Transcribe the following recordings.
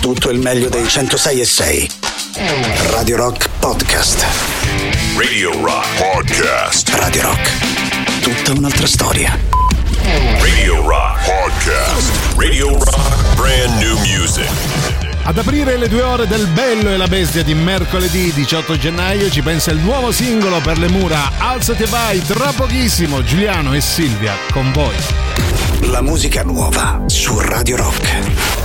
tutto il meglio dei 106 e 6. Radio Rock Podcast. Radio Rock Podcast. Radio Rock. Tutta un'altra storia. Radio Rock Podcast. Radio Rock Brand New Music. Ad aprire le due ore del Bello e la Bestia di mercoledì 18 gennaio ci pensa il nuovo singolo per le mura Alzati e vai tra pochissimo Giuliano e Silvia con voi. La musica nuova su Radio Rock.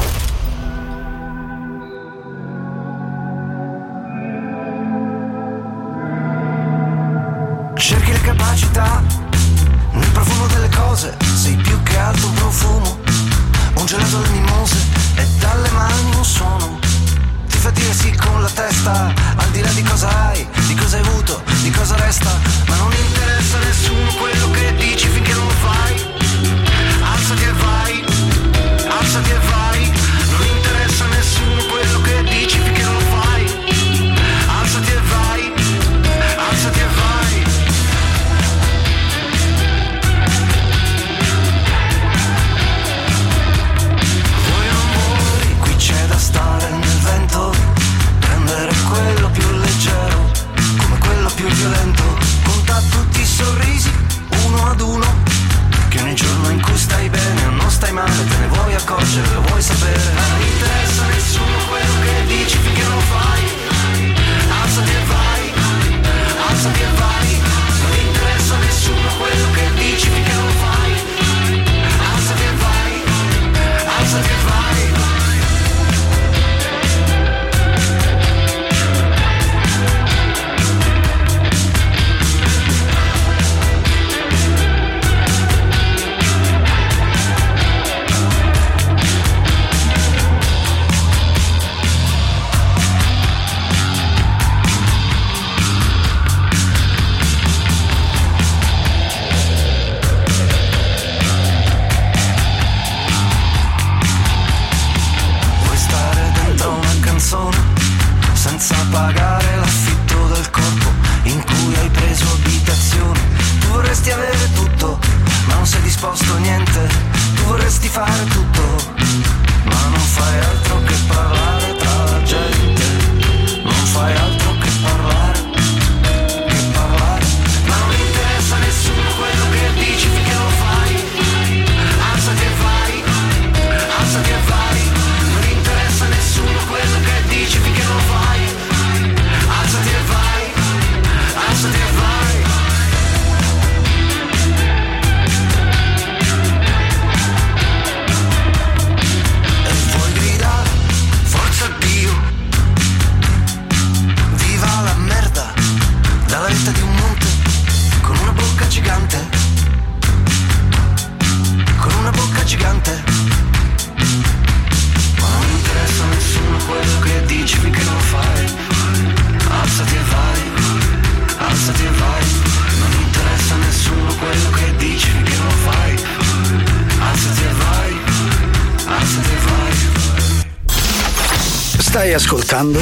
Ascoltando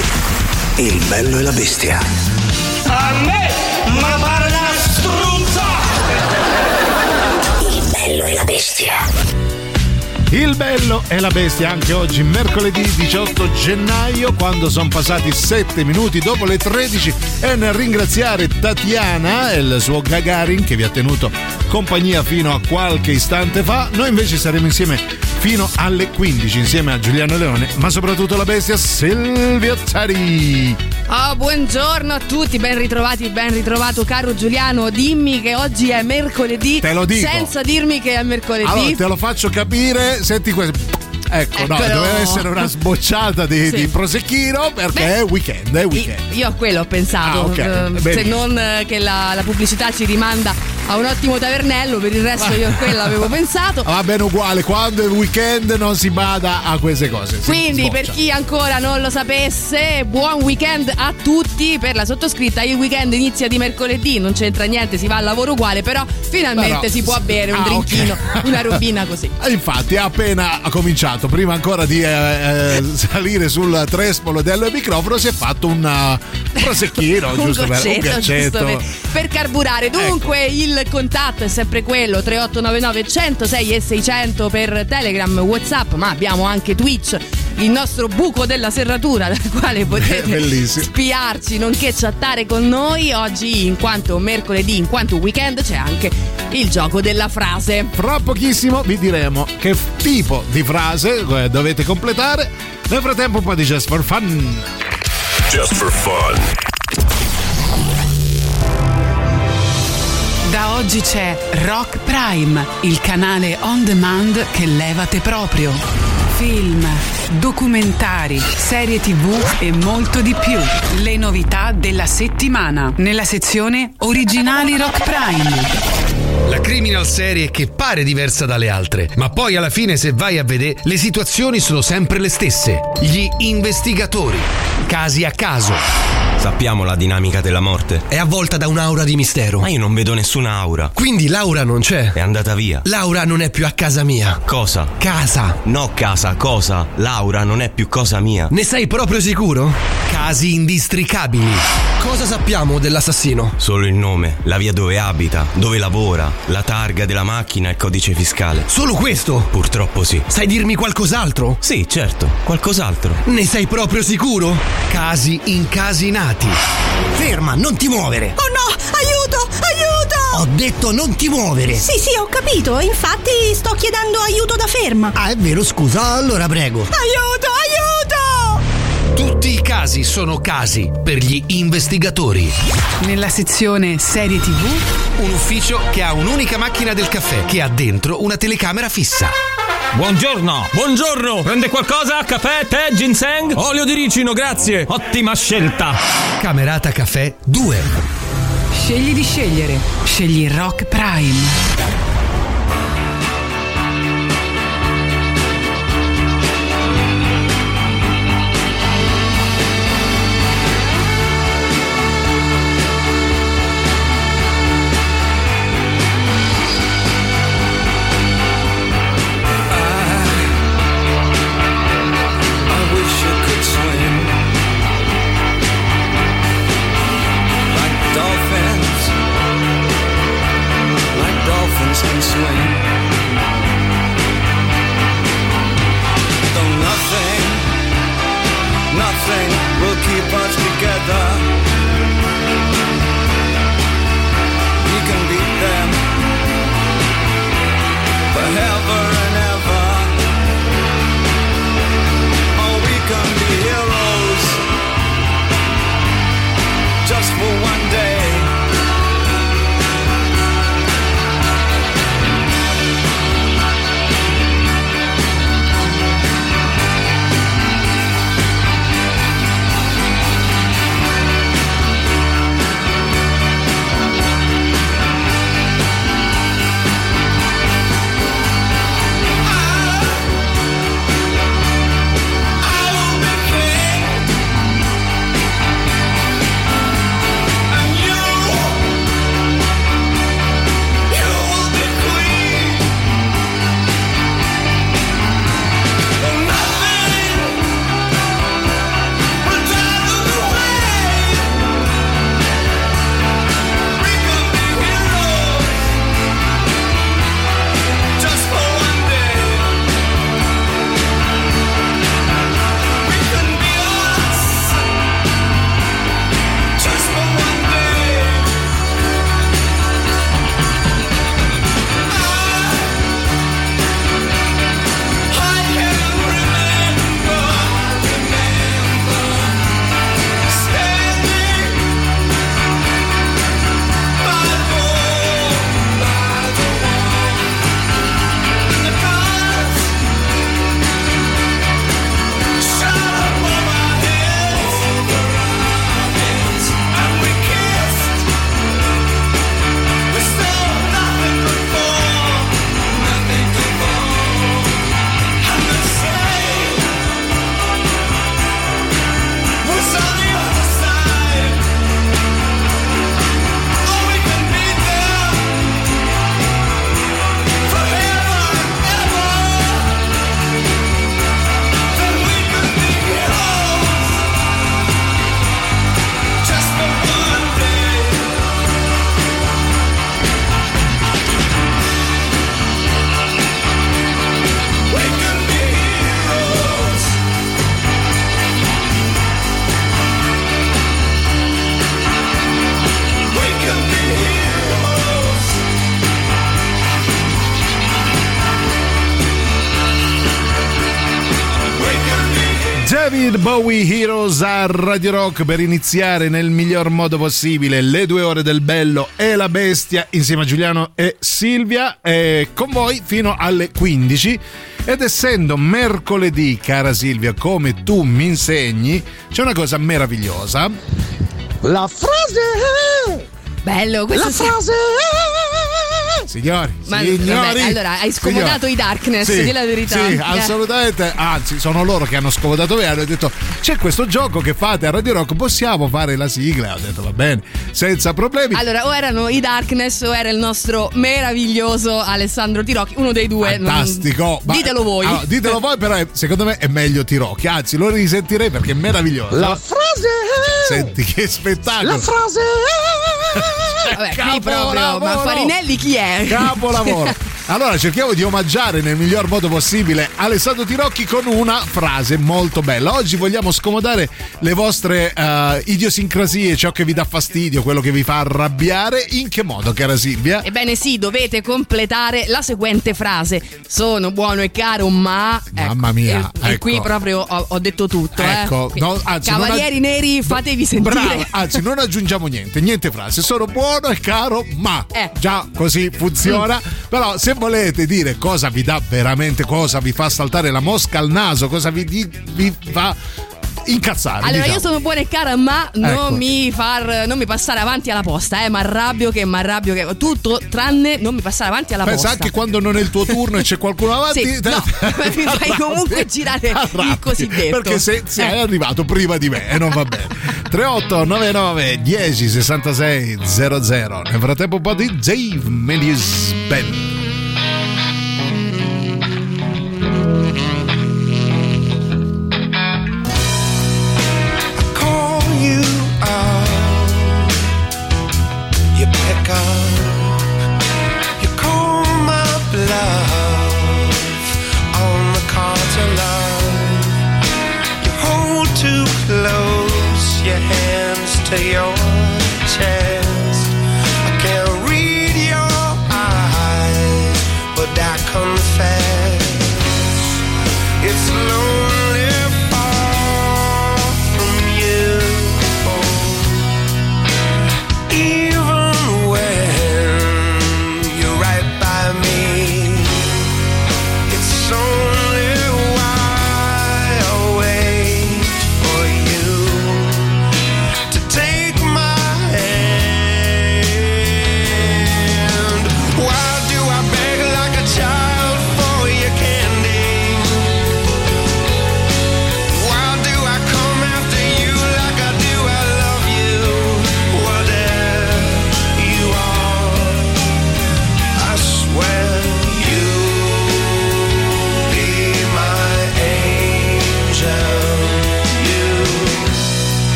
Il bello e la bestia. A me, ma pare una struzza! Il bello e la bestia. Il bello e la bestia anche oggi, mercoledì 18 gennaio, quando sono passati 7 minuti dopo le 13 e nel ringraziare Tatiana e il suo Gagarin che vi ha tenuto compagnia fino a qualche istante fa, noi invece saremo insieme fino alle 15 insieme a Giuliano Leone, ma soprattutto la bestia Silvia Tari. Oh, buongiorno a tutti, ben ritrovati, ben ritrovato caro Giuliano. Dimmi che oggi è mercoledì. Te lo dico. Senza dirmi che è mercoledì. Allora te lo faccio capire, senti questo. Ecco, no, Eccolo. doveva essere una sbocciata di, Sì. di prosecchino perché Beh, è weekend, è weekend. Io a quello ho pensato, Ah, ok. eh, se non che la, la pubblicità ci rimanda a un ottimo tavernello, per il resto io a quello avevo pensato. Va bene uguale, quando è weekend non si bada a queste cose. Quindi per chi ancora non lo sapesse, buon weekend a tutti. Per la sottoscritta il weekend inizia di mercoledì, non c'entra niente, si va al lavoro uguale, però finalmente Però- si può bere un Ah, drinkino, ok. una robina così. Eh, Infatti, ha appena cominciato, prima ancora di eh, eh, salire sul trespolo del microfono, si è fatto un uh, prosecchino, un giusto per un goccetto, gaccetto. giusto per, per carburare. Dunque il contatto è sempre quello 3899 106 e 600 per Telegram, Whatsapp, ma abbiamo anche Twitch. il nostro buco della serratura dal quale potete Bellissimo. spiarci nonché chattare con noi. Oggi, in quanto mercoledì, in quanto weekend, c'è anche il gioco della frase. Fra pochissimo vi diremo che tipo di frase eh, dovete completare. Nel frattempo un po' di Just for Fun. Just for fun. Oggi c'è Rock Prime, il canale on demand che levate proprio. Film, documentari, serie tv e molto di più. Le novità della settimana nella sezione Originali Rock Prime. La criminal serie che pare diversa dalle altre, ma poi alla fine se vai a vedere le situazioni sono sempre le stesse. Gli investigatori, casi a caso. Sappiamo la dinamica della morte. È avvolta da un'aura di mistero. Ma io non vedo nessuna aura. Quindi Laura non c'è. È andata via. Laura non è più a casa mia. Cosa? Casa. No, casa, cosa? Laura non è più cosa mia. Ne sei proprio sicuro? Casi indistricabili. Cosa sappiamo dell'assassino? Solo il nome, la via dove abita, dove lavora, la targa della macchina e il codice fiscale. Solo questo? Purtroppo sì. Sai dirmi qualcos'altro? Sì, certo, qualcos'altro. Ne sei proprio sicuro? Casi incasinati. Ferma, non ti muovere. Oh no, aiuto, aiuto! Ho detto non ti muovere. Sì, sì, ho capito. Infatti sto chiedendo aiuto da ferma. Ah, è vero, scusa. Allora prego. Aiuto, aiuto! Tutti i casi sono casi per gli investigatori. Nella sezione Serie TV, un ufficio che ha un'unica macchina del caffè che ha dentro una telecamera fissa. Buongiorno! Buongiorno! Prende qualcosa? Caffè, tè, ginseng? Olio di ricino, grazie! Ottima scelta! Camerata Caffè 2. scegli di scegliere. Scegli Rock Prime. David Bowie Heroes a Radio Rock per iniziare nel miglior modo possibile le due ore del bello e la bestia insieme a Giuliano e Silvia e con voi fino alle 15 ed essendo mercoledì cara Silvia come tu mi insegni c'è una cosa meravigliosa La frase Bello, questo La sì. frase Signori, Ma- signori, vabbè, allora, hai scomodato signori. i Darkness, Sì, di la verità. Sì, Eh. assolutamente. Anzi, sono loro che hanno scomodato me. Hanno detto: c'è questo gioco che fate a Radio Rock, possiamo fare la sigla. Ho detto: va bene, senza problemi. Allora, o erano i Darkness o era il nostro meraviglioso Alessandro Tirocchi, uno dei due. non- Fantastico. Ma- Ditelo voi. Allora, ditelo voi, però è- secondo me è meglio Tirocchi. Anzi, lo risentirei perché è meraviglioso. La frase Senti che spettacolo. La frase Vabbè, qui proprio, ma. Farinelli chi è? Capolavoro. Allora cerchiamo di omaggiare nel miglior modo possibile Alessandro Tirocchi con una frase molto bella. Oggi vogliamo scomodare le vostre eh, idiosincrasie, ciò che vi dà fastidio, quello che vi fa arrabbiare. In che modo, cara Silvia? Ebbene sì, dovete completare la seguente frase. Sono buono e caro, ma... Mamma mia, E, e ecco. qui proprio ho, ho detto tutto. eh. Ecco, Qui- no, anzi, non Cavalieri aggi- neri, fatevi sentire. Brava, anzi non aggiungiamo niente, niente frase, sono buono e caro, ma Eh. già così funziona. Però se volete dire cosa vi dà veramente, cosa vi fa saltare la mosca al naso, cosa vi, vi fa incazzare. Allora, diciamo. io sono buona e cara, ma non, Ecco. mi far, non mi passare avanti alla posta, eh. Ma arrabbio che, ma arrabbio che. Tutto tranne non mi passare avanti alla Pensa posta. anche quando non è il tuo turno e c'è qualcuno avanti. Sì, no, mi fai comunque girare il cosiddetto. Perché se sei Eh. arrivato prima di me e non va bene. 3899 10 66 00. Nel frattempo un po' di Dave Melius.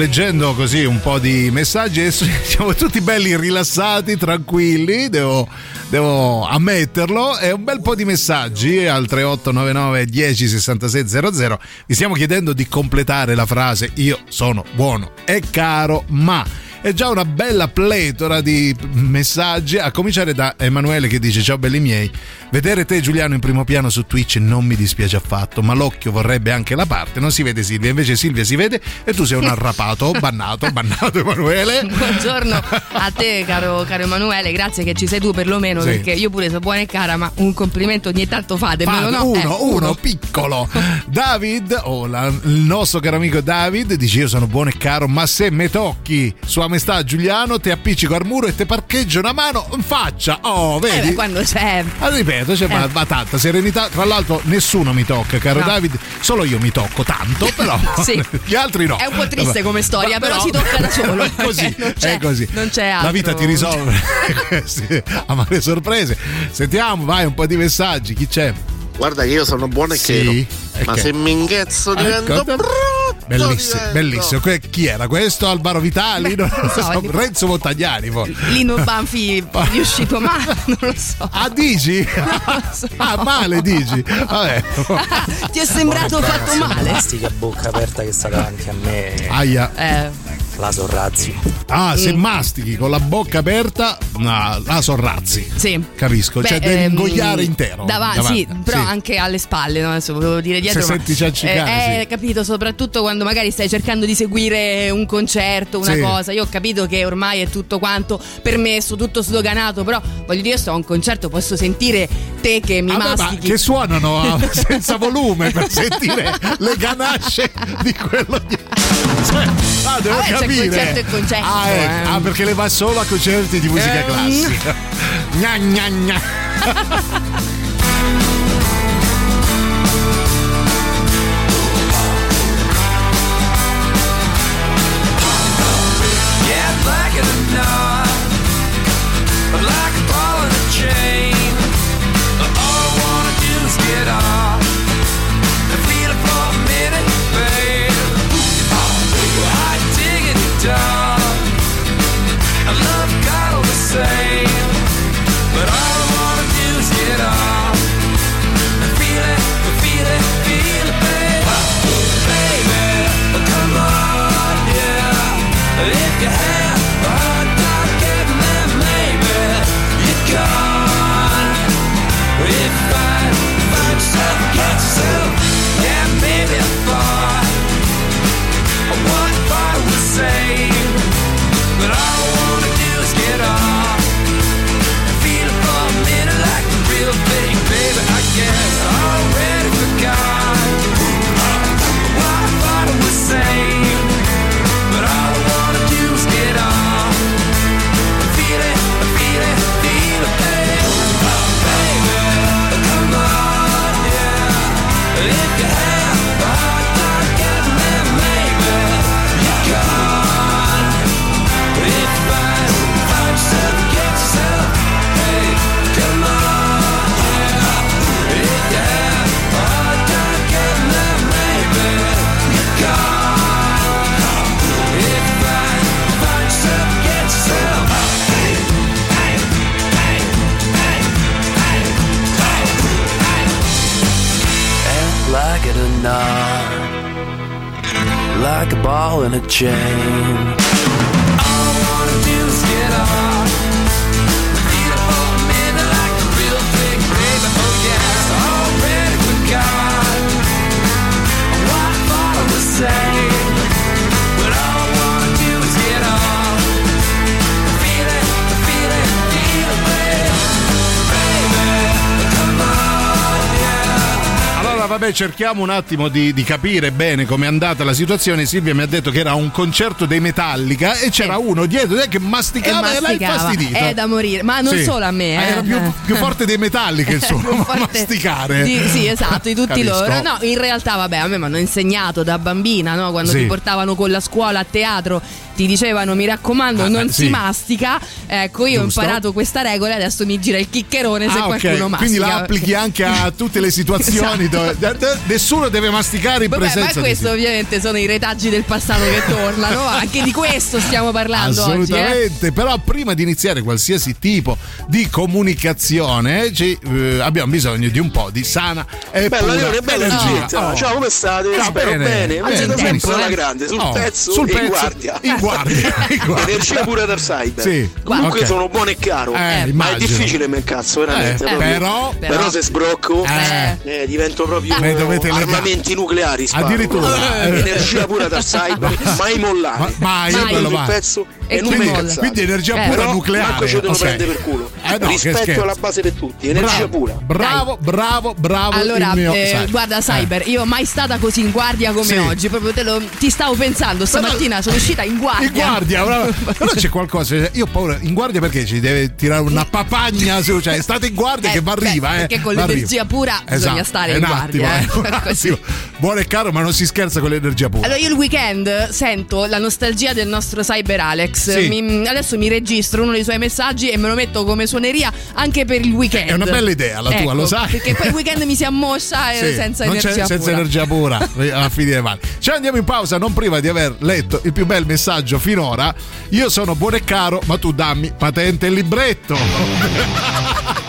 Leggendo così un po' di messaggi siamo tutti belli rilassati, tranquilli, devo, devo ammetterlo. E un bel po' di messaggi al 3899 10 66 00. Vi stiamo chiedendo di completare la frase Io sono buono e caro, ma è già una bella pletora di messaggi, a cominciare da Emanuele che dice ciao belli miei, vedere te Giuliano in primo piano su Twitch non mi dispiace affatto, ma l'occhio vorrebbe anche la parte, non si vede Silvia, invece Silvia si vede e tu sei un arrapato, bannato, bannato Emanuele. Buongiorno a te caro, caro Emanuele, grazie che ci sei tu perlomeno Sì. perché io pure sono buona e cara ma un complimento ogni tanto fatemelo Fate no? uno, Eh, uno, piccolo. David, o la- il nostro caro amico David, dice io sono buono e caro, ma se me tocchi sua maestà Giuliano, ti appiccico al muro e ti parcheggio una mano in faccia. Oh, Eh, vedi? beh, quando c'è Ah, ripeto, c'è ma, Eh. ma tanta serenità. Tra l'altro, nessuno mi tocca, caro No. David. Solo io mi tocco tanto, però Sì. gli altri no. È un po' triste come storia, Ma- però si tocca da solo. È così, Non c'è- è così. non c'è La vita ti risolve queste amare sorprese. Sentiamo, vai, un po' di messaggi. Chi c'è? Guarda che io sono buono e Sì, chero. e Ma che? se mi inghezzo divento Ecco. Bellissimo, bellissimo. Que- Chi era questo? Alvaro Vitali? Beh, Non so, so, Renzo Montagnani. poi. Lino Banfi riuscito ma non lo so. Ah, dici? Ah, male dici? Vabbè. Ti è sembrato fatto male? Mastica a bocca aperta che sta davanti a me. Aia. Eh, La Sorrazzi. Ah, se Mm. mastichi con la bocca aperta, no, la sorrazzi. sì. Capisco, cioè Beh, devi ehm, ingoiare intero. Davanti, sì, però Sì. anche alle spalle, no? adesso volevo dire dietro. Se ma, senti ciancicare, eh, sì. eh, capito, soprattutto quando magari stai cercando di seguire un concerto, una Sì. cosa. Io ho capito che ormai è tutto quanto permesso, tutto sloganato, però voglio dire, io sto a un concerto, posso sentire te che mi Vabbè, ma mastichi. che suonano ah, senza volume per sentire le ganasce di quello di... Cioè, ah, devo Vabbè, c'è capire. concerto e concerto, Ah, ecco. eh. Ah, perché le va solo a concerti di musica Ehm. classica. Gna gna gna. Like a ball in a chain. Vabbè, cerchiamo un attimo di, di capire bene com'è andata la situazione. Silvia mi ha detto che era un concerto dei Metallica e c'era uno dietro che masticava e, masticava. fastidito. È da morire, ma non Sì. solo a me. Ah, eh. Era più, più forte dei Metallica il suo masticare. di- sì, esatto, di tutti Capisco. loro. No, in realtà, vabbè, a me mi hanno insegnato da bambina, no? Quando Sì. ti portavano con la scuola a teatro, ti dicevano: mi raccomando, Ah, non eh, si sì. mastica. Ecco, io Giusto. ho imparato questa regola e adesso mi gira il chiccherone se Ah, qualcuno mastica. Quindi la applichi anche a tutte le situazioni Esatto. dove nessuno deve masticare in Vabbè, ma presenza di questo ovviamente sono i retaggi del passato che tornano, anche di questo stiamo parlando oggi. eh. Assolutamente, però prima di iniziare qualsiasi tipo di comunicazione ci, eh, abbiamo bisogno di un po' di sana e Bella pura bella energia. Gitta. Oh. Ciao, come state? Ciao, Spero bene, bene. bene, Ma siete bene, sempre alla grande, sul Oh, pezzo sul e in pezzo, guardia. in guardia, in guardia. Energia pure dal cyber. Sì, Comunque ok. sono buono e caro. Eh, ma è difficile me cazzo, veramente. Eh, proprio. però- però se sbrocco Eh. eh, divento proprio Me dovete legare. armamenti nucleari. sparo. Addirittura. Eh, Energia pura dal cyber, mai mollare. Ma- mai, mai. pezzo E e non quindi- cazzate. quindi energia Eh. pura Però nucleare. Manco ci devono ok. prendere per culo. Eh, no, Rispetto alla base per tutti, energia Bravo, pura. Bravo, bravo, bravo. Allora, il mio eh, cyber. guarda, Eh. Cyber, io mai stata così in guardia come Sì. oggi. Proprio te lo, ti stavo pensando stamattina, sono uscita in guardia. In guardia, bravo. però c'è qualcosa. Io ho paura. In guardia perché ci deve tirare una papagna su? Cioè, state in guardia Eh, che vi arriva, eh. perché con l'energia pura bisogna stare in un attimo, eh, eh. un attimo. Buono e caro, ma non si scherza con l'energia pura. Allora, io il weekend sento la nostalgia del nostro Cyber Alex. Sì. Mi- adesso mi registro uno dei suoi messaggi e me lo metto come suoneria anche per il weekend. È una bella idea la tua, Ecco, lo sai? Perché poi il weekend mi si ammoscia Sì, senza non energia c'è, senza pura. energia pura alla fine dei mali. Ci andiamo in pausa non prima di aver letto il più bel messaggio finora. Io sono buono e caro, ma tu dammi patente e libretto.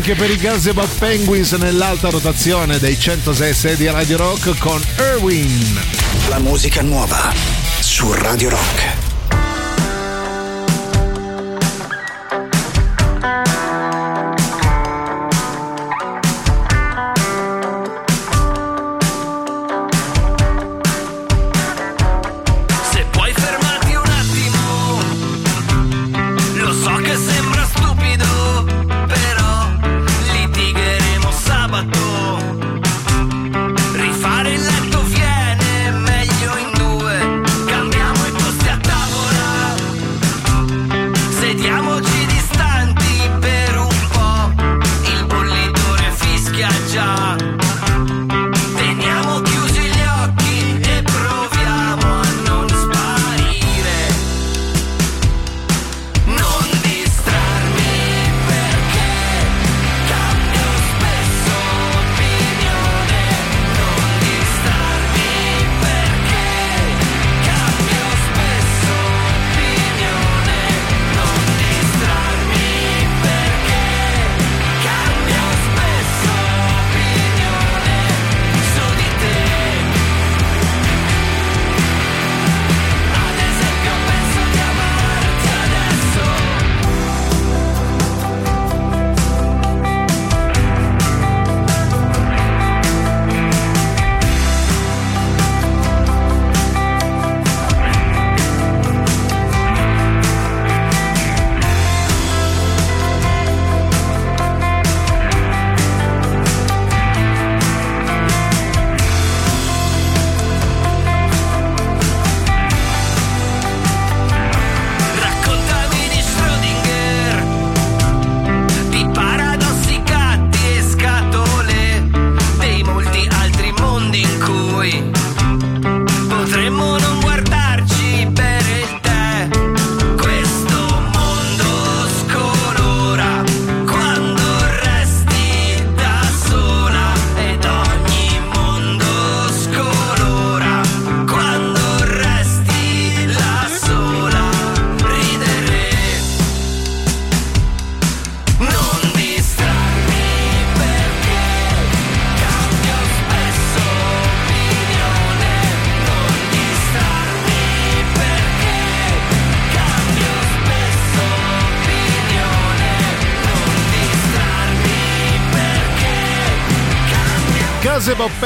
anche per i Gazebo Penguins nell'alta rotazione dei 106 di Radio Rock con Erwin. La musica nuova su Radio Rock.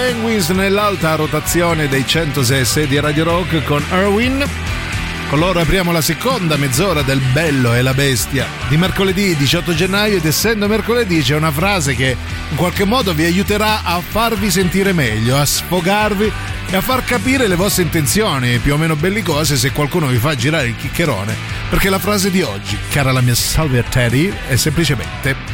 Penguins nell'alta rotazione dei 106 di Radio Rock con Erwin. Con loro apriamo la seconda mezz'ora del Bello e la Bestia di mercoledì 18 gennaio ed essendo mercoledì c'è una frase che in qualche modo vi aiuterà a farvi sentire meglio, a sfogarvi e a far capire le vostre intenzioni più o meno bellicose se qualcuno vi fa girare il chiccherone. Perché la frase di oggi, cara la mia salve Teddy, è semplicemente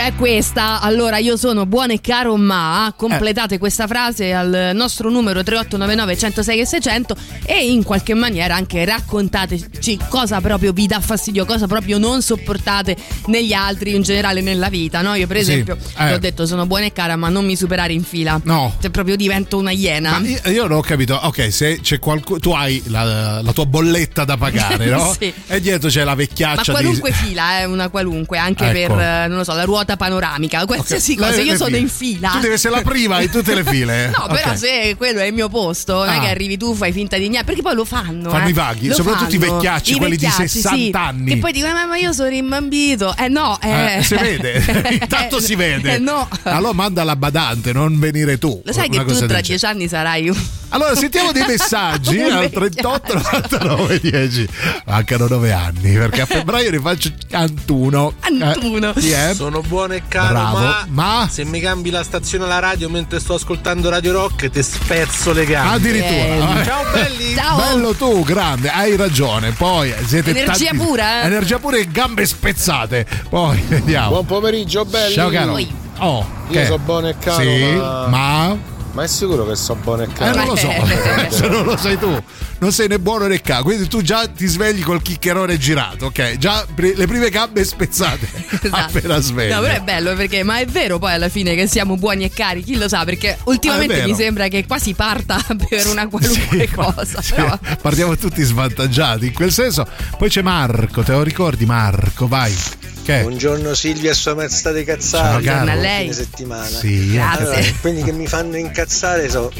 È questa, allora io sono buono e caro ma completate questa frase al nostro numero 3899 106 e 600 e in qualche maniera anche raccontateci cosa proprio vi dà fastidio, cosa proprio non sopportate negli altri in generale nella vita, no? Io per Sì, esempio eh. ti ho detto sono buona e cara ma non mi superare in fila. No. Cioè proprio divento una iena. Ma io, io non ho capito, ok, se c'è qualcuno, tu hai la, la tua bolletta da pagare, no? Sì. E dietro c'è la Ma vecchiaccia qualunque di. fila, eh, una qualunque, anche Ecco. per, eh, non lo so, la ruota panoramica, qualsiasi Le- cosa. Io sono file. in fila. Tu devi essere la prima in tutte le file. No, però Ok. se quello è il mio posto, non è Ah. che arrivi tu, fai finta di niente, perché poi lo fanno. Fanno eh. i vaghi, Lo soprattutto i fanno. vecchiacci, I quelli di vecchiacci, 60 sì. anni. Che poi dicono, "Eh, ma io sono rimbambito. Eh no, eh. Eh, si vede, intanto si vede. Eh no. Allora manda la badante, non venire tu. Lo sai che tu tra dieci anni sarai un. Allora, sentiamo dei messaggi al 38 99 10. Mancano 9 anni perché a febbraio ne faccio 81. Antuno. Eh, chi è? Sono buono e caro, Bravo, ma, ma- se mi cambi la stazione alla radio mentre sto ascoltando Radio Rock ti spezzo le gambe. Addirittura. Ciao belli. Ciao. Bello tu, grande, hai ragione. Poi siete Energia tanti- pura, eh? Energia pura e gambe spezzate. Poi vediamo. Buon pomeriggio belli. Ciao caro. Oi. Oh, Io che? so buono e caro, Sì, ma- ma Ma è sicuro che sono buone e Eh, care? non lo so, se non lo sai tu, non sei né buono né caro, quindi tu già ti svegli col chiccherone girato, ok? Già le prime gambe spezzate appena svegli. No, però è bello perché, ma è vero poi alla fine che siamo buoni e cari, chi lo sa? Perché ultimamente Ah, mi sembra che quasi parta per una qualunque cosa. Sì, però- partiamo tutti svantaggiati in quel senso. Poi c'è Marco, te lo ricordi Marco? Vai. Che? Buongiorno Silvia e sua maestà di caro. Buongiorno a lei. Fine settimana. Sì, Allora, quelli che mi fanno incazzare sono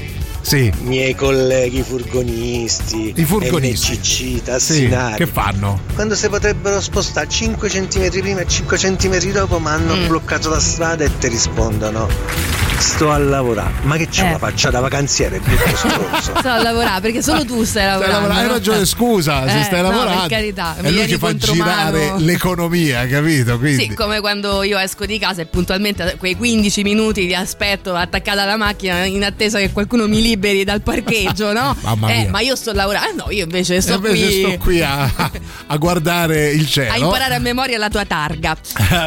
Sì. i miei colleghi furgonisti, I furgonisti. NCC, Sì, tassinari. che fanno? Quando si potrebbero spostare 5 cm prima e 5 cm dopo, ma hanno Mm. bloccato la strada e ti rispondono: Sto a lavorare. Ma che c'è Eh. la faccia da vacanziere. Sto a lavorare perché solo tu stai lavorando. lavorando, hai ragione, scusa, se Eh, stai no, lavorando. per carità, mi e lui ci fa girare l'economia, capito? Quindi Sì, come quando io esco di casa e puntualmente quei 15 minuti li aspetto attaccata alla macchina in attesa che qualcuno mi liberi dal parcheggio, no? Mamma eh, ma io sto lavorando. No, io invece sto invece qui sto qui a, a guardare il cielo. a imparare a memoria la tua targa.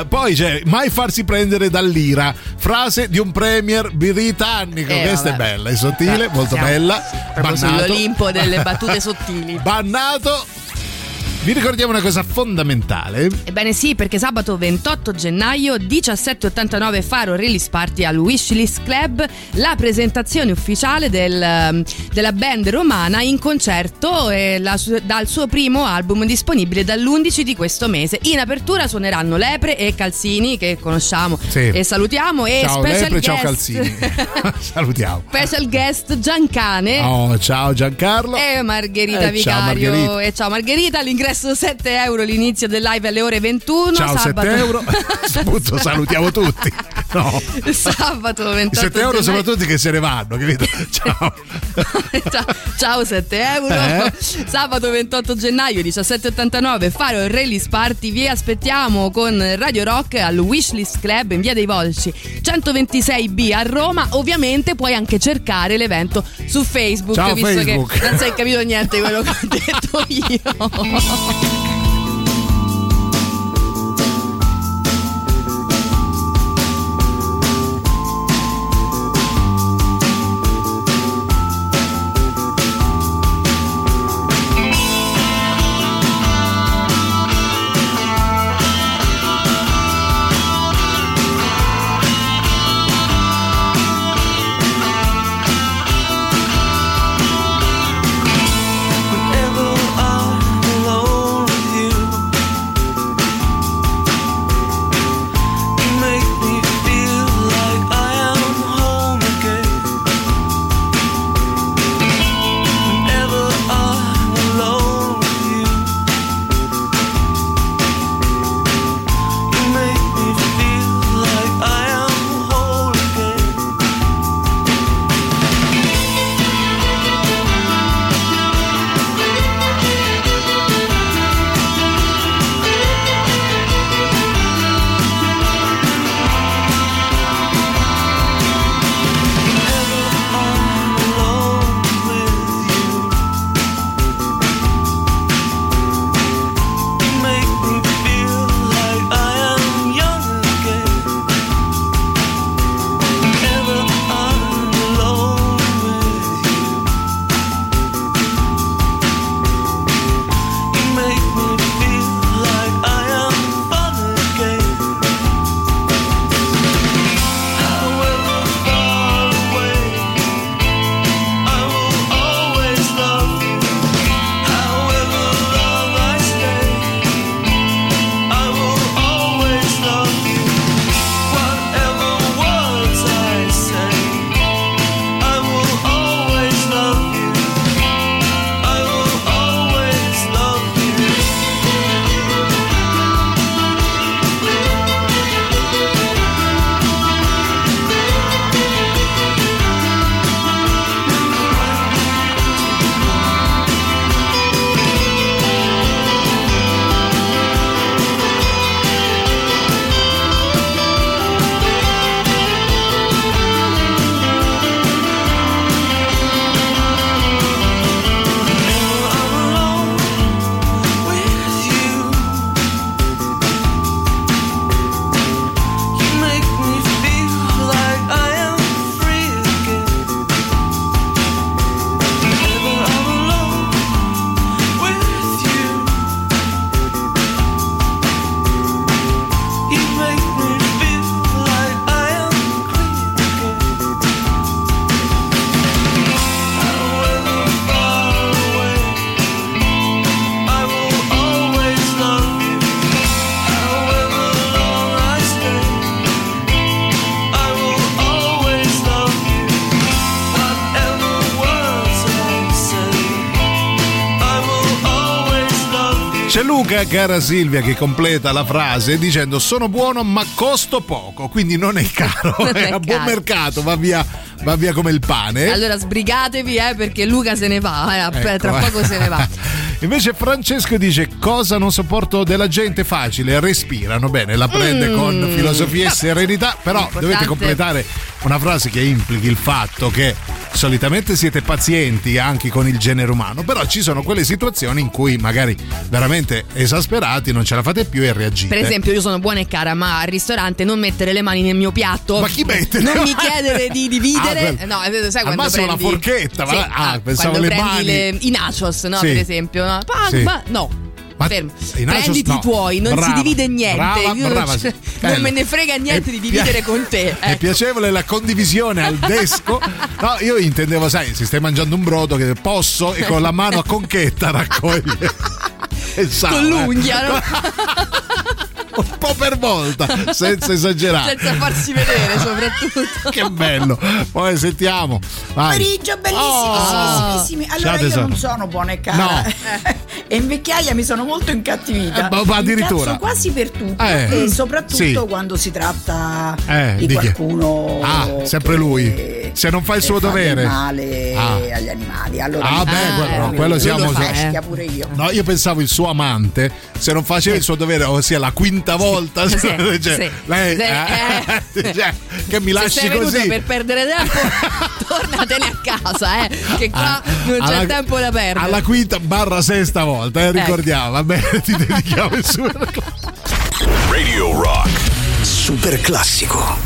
Poi c'è mai farsi prendere dall'ira, frase di un premier britannico. Eh, Questa vabbè. è bella, è sottile, molto siamo bella. Proprio Bannato. sull'Olimpo delle battute sottili. Bannato. Vi ricordiamo una cosa fondamentale. Ebbene sì, perché sabato 28 gennaio 1789 Faro Release Party al Wishlist Club, la presentazione ufficiale del, della band romana in concerto e la dal suo primo album disponibile dall'11 di questo mese. In apertura suoneranno Lepre e Calzini che conosciamo Sì. e salutiamo e Ciao special Lepre, ciao guest, Calzini. Salutiamo. special guest Giancane. Oh, ciao Giancarlo. E Margherita Eh, ciao, Vicario. Margherita. E ciao Margherita, l'ingresso 7 euro, l'inizio del live alle ore 21. Ciao, 7 sabato. euro. Appunto, salutiamo tutti. No. sabato 28 I 7 euro gennaio. soprattutto che se ne vanno, capito? Ciao. ciao, ciao 7 euro Eh? sabato 28 gennaio 1789 Faro e Release Party vi aspettiamo con Radio Rock al Wishlist Club in via dei Volci 126B a Roma ovviamente puoi anche cercare l'evento su Facebook Ciao, visto Facebook. che non sei capito niente di quello che ho detto io Thank you. Luca, cara Silvia, che completa la frase dicendo sono buono ma costo poco, quindi non è caro, Non è è a buon mercato, va via, va via come il pane. Allora sbrigatevi, eh, perché Luca se ne va, eh, Ecco, tra poco se ne va. Invece Francesco dice cosa non sopporto della gente facile, respirano bene, la prende Mm. con filosofia e serenità, però Importante. dovete completare una frase che implichi il fatto che solitamente siete pazienti anche con il genere umano, però ci sono quelle situazioni in cui magari veramente esasperati non ce la fate più e reagite. Per esempio, io sono buona e cara, ma al ristorante non mettere le mani nel mio piatto. Ma chi mette? Non mi chiedere di dividere. Ah, no, eh, sai quando prendi... la forchetta, ma- Sì, ah, pensavo le mani. le- i nachos, no, Sì. per esempio. No, Pa- Sì. ma- no. Fermo. i nachos Prenditi no. i tuoi, non Brava, si divide niente. brava, brava, non, me ne frega niente È di dividere pia- con te. È ecco. piacevole la condivisione al desco. No, io intendevo, sai, si stai mangiando un brodo che posso e con la mano a conchetta raccoglie. il sale. Con l'unghia, no? Un po' per volta, senza esagerare. Senza farsi vedere, soprattutto. Che bello. Poi sentiamo. Vai. Pomeriggio bellissimi, Oh. bellissimi. Ciao, Allora io non sono buona e cara. No. E in vecchiaia mi sono molto incattivita. Eh, ma- addirittura. Quasi per tutto. Eh. E soprattutto Sì. quando si tratta Eh, di, di chi? qualcuno. Ah, sempre lui. Se non fa il suo dovere. male Ah. agli animali. Allora Ah, beh, quello- eh, quello siamo- fa, eh. pure io. No, io pensavo il suo amante, se non faceva il suo dovere, ossia la quinta volta, Sì, cioè, sì. lei, Sì, eh, cioè, che mi Se lasci sei venuto così. per perdere tempo, tornatene a casa, eh, che qua non c'è alla- tempo da perdere. Alla quinta barra sesta volta, eh, Ecco. ricordiamo, va bene, ti dedichiamo il suo. Radio Rock. Super classico.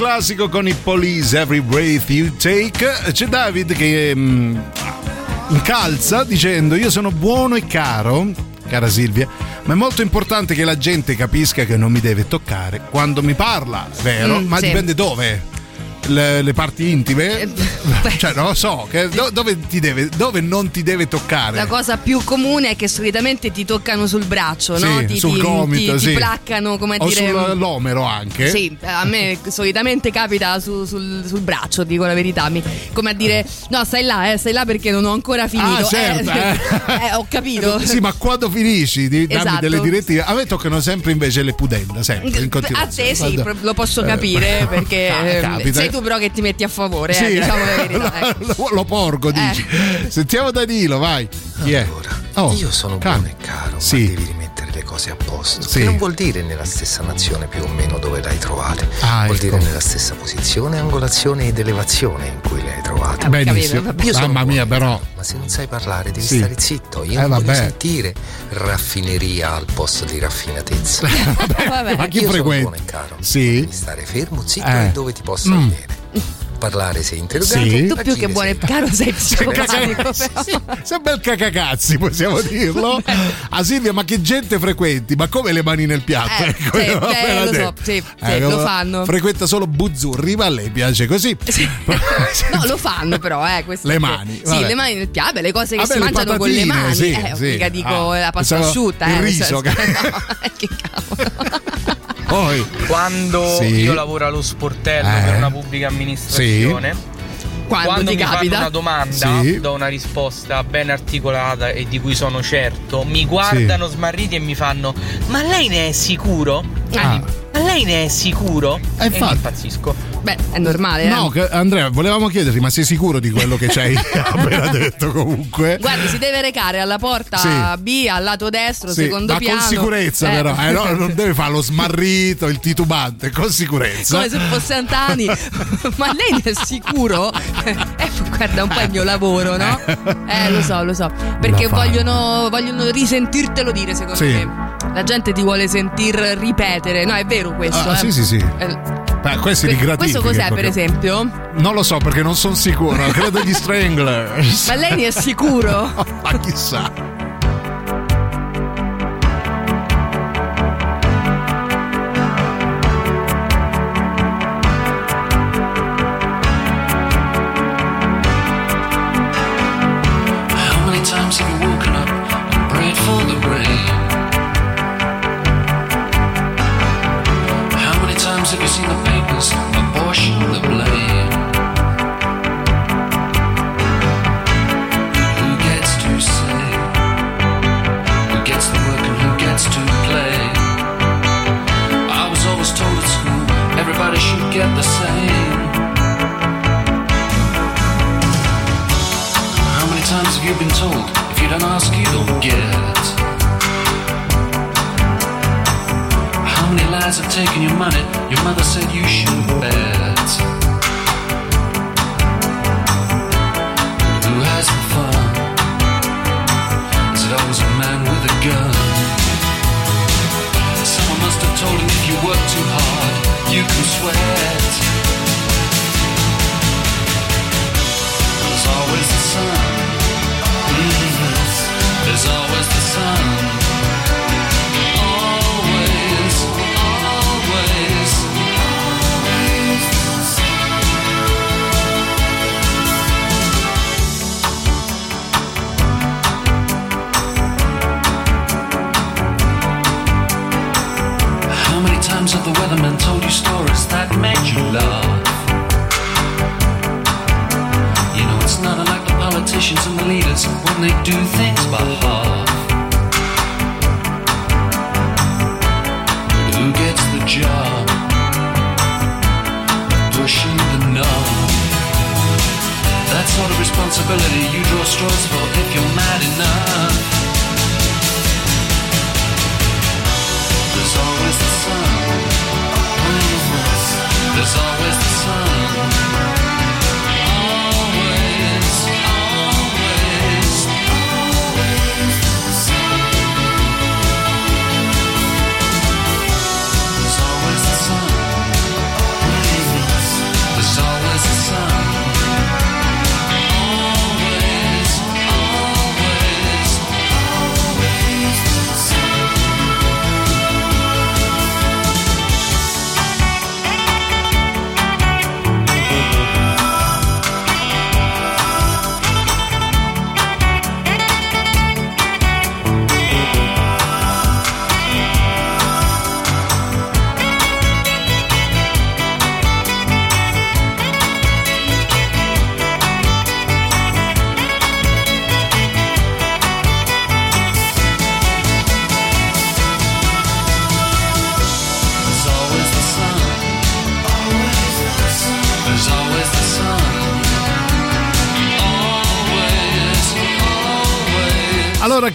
Classico con i Police Every Breath You Take. C'è David che mm, incalza dicendo io sono buono e caro, cara Silvia, ma è molto importante che la gente capisca che non mi deve toccare quando mi parla, vero? Mm, ma sì. dipende dove. Le, le parti intime? cioè, non lo so, che- do- dove, ti deve, dove non ti deve toccare? La cosa più comune è che solitamente ti toccano sul braccio, no? Sì, Ti, sul ti- gomito, ti- ti sì. placcano, come o dire. sull'omero anche? Sì, a me solitamente capita su- sul, sul braccio, dico la verità. Mi- come a dire, no, stai là, eh, stai là perché non ho ancora finito. Ah, certo, eh, eh. eh, ho capito. Sì, ma quando finisci di Esatto. delle direttive, a me toccano sempre invece le pudenda, sempre in A te sì, pro- lo posso Eh, capire perché ah, eh, sei tu però che ti metti a favore, Sì, eh, diciamo la verità. eh. lo, lo porgo, dici. Sentiamo Danilo, vai. È? Oh, Io sono calma. buono e caro, Sì. ma devi rimettere le cose a posto. Sì. Che non vuol dire nella stessa nazione più o meno dove le hai trovate. Ah, vuol ecco. dire nella stessa posizione, angolazione ed elevazione in cui le hai trovate. Benissimo. Io Mamma mia, però. ma se non sai parlare devi Sì. stare zitto. Io Eh, non voglio vabbè. sentire raffineria al posto di raffinatezza. Ma chi Io sono frequenti? buono e caro. Sì. Devi stare fermo, zitto Eh. e dove ti posso Mm. vedere. Parlare sei interrogato. Sì. Tu più che buono e caro sei psicopatico. Sei un bel cacacazzi, possiamo dirlo. A Silvia, ma che gente frequenti? Ma come le mani nel piatto? Eh, Ecco, sì, beh, lo so, sì, sì, Ecco, lo fanno. Frequenta solo buzzurri, ma a lei piace così. No, lo fanno però, eh. questo Le sì. mani, Sì, vabbè. le mani nel piatto, beh, le cose che Vabbè, si le mangiano con le mani. sì, eh, sì. mica dico Ah, la pasta asciutta, il eh. riso, che- no, eh, che cavolo. Poi. Quando Sì. io lavoro allo sportello Eh. per una pubblica amministrazione, Quando ti mi fanno capita? una domanda, Sì. do una risposta ben articolata e di cui sono certo, mi guardano smarriti e mi fanno: Ma lei ne è sicuro? Ah. Ma lei ne è sicuro? Eh, e mi infatti. impazzisco. Beh, è normale, eh. No, che- Andrea, volevamo chiederti, ma sei sicuro di quello che ci hai appena detto comunque? Guardi, si deve recare alla porta Sì. B al lato destro, Sì, secondo ma piano. con sicurezza Eh. però, eh, no, non deve fare lo smarrito, il titubante, con sicurezza. Come se fosse Antani. Ma lei ne è sicuro? Eh, guarda un po' il mio lavoro, no? Eh, lo so, lo so. Perché vogliono, vogliono risentirtelo dire, secondo Sì. me. La gente ti vuole sentir ripetere. No, è vero questo. Ah, eh. sì, sì, sì. Eh, Beh, questi li que- gratifica questo cos'è, per esempio? Non lo so perché non sono sicuro, credo gli Stranglers. Ma lei ne è sicuro? Ma chissà.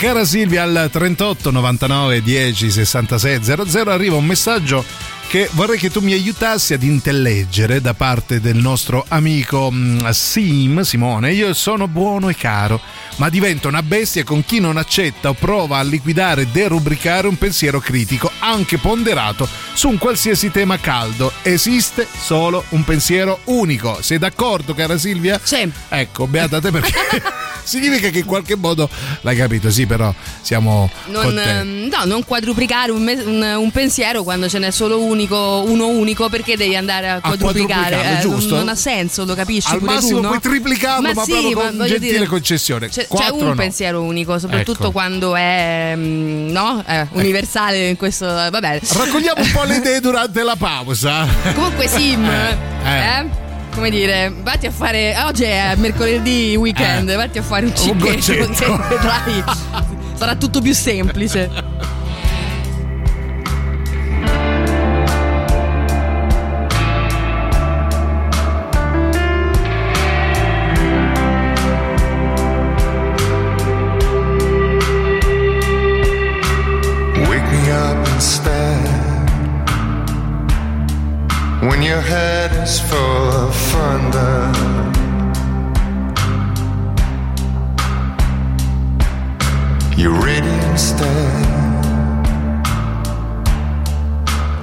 Cara Silvia, al 38 99 10 66 00 arriva un messaggio che vorrei che tu mi aiutassi ad intelleggere da parte del nostro amico mm, Sim, Simone. Io sono buono e caro, ma divento una bestia con chi non accetta o prova a liquidare e derubricare un pensiero critico, anche ponderato, su un qualsiasi tema caldo. Esiste solo un pensiero unico. Sei d'accordo, cara Silvia? Sì. Ecco, beata te perché significa che in qualche modo l'hai capito, sì, però siamo Non, ehm, no, non quadruplicare un, me- un- un pensiero quando ce n'è solo unico, uno unico, perché devi andare a quadruplicare? quadruplicarlo, non- giusto? Non, ha senso, lo capisci Al massimo tu, no? puoi triplicarlo, ma proprio con voglio gentile dire, concessione. C'è, c'è un no. pensiero unico, soprattutto Ecco. quando è mm, no? Eh, universale in questo. Vabbè. Raccogliamo un po' le idee durante la pausa. Comunque, Sim, Eh, eh, eh. Come dire, vatti a fare. Oggi è mercoledì weekend, Eh. vatti a fare un Un cicchetto. goccetto. Vedrai, sarà tutto più semplice. When your head is full of thunder. You're ready instead.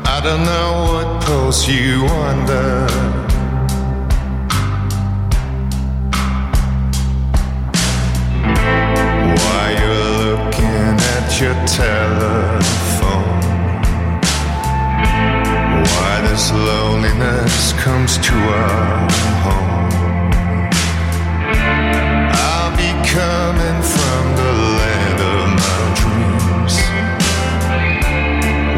I don't know what pulls you under. Why you're looking at your telephone. This loneliness comes to our home. I'll be coming from the land of my dreams.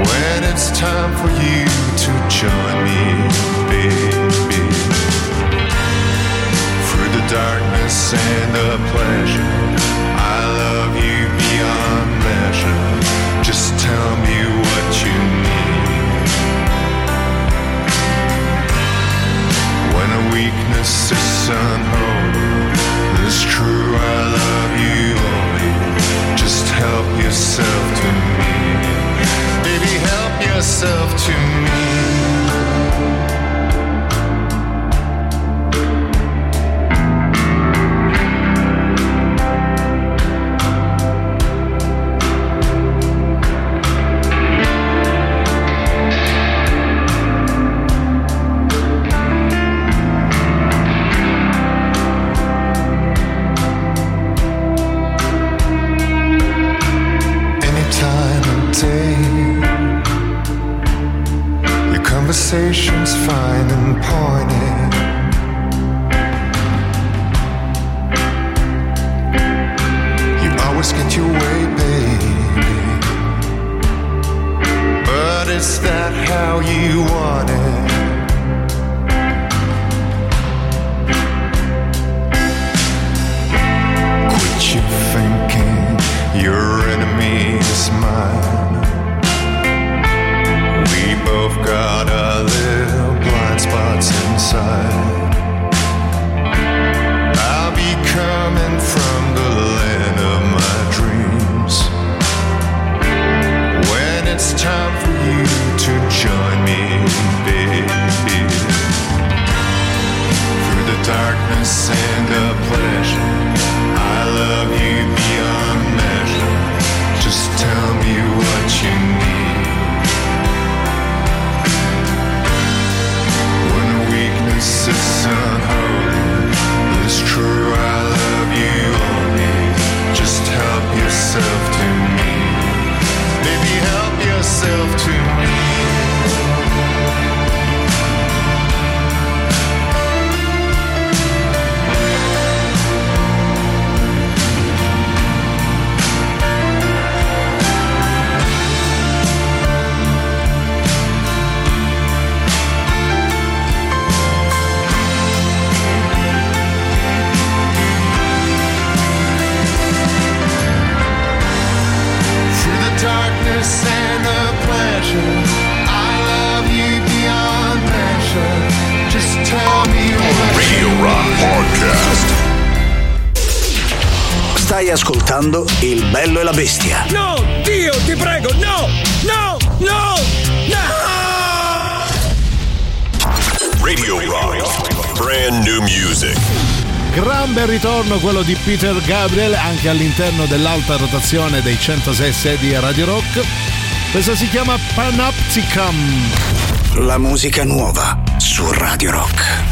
When it's time for you to join me, baby. Through the darkness and the pleasure, is unholy, it's true I love you only. Just help yourself to me. Baby, help yourself to me. Quello di Peter Gabriel anche all'interno dell'alta rotazione dei 106 sedi a Radio Rock. Questa si chiama Panopticum. La musica nuova su Radio Rock.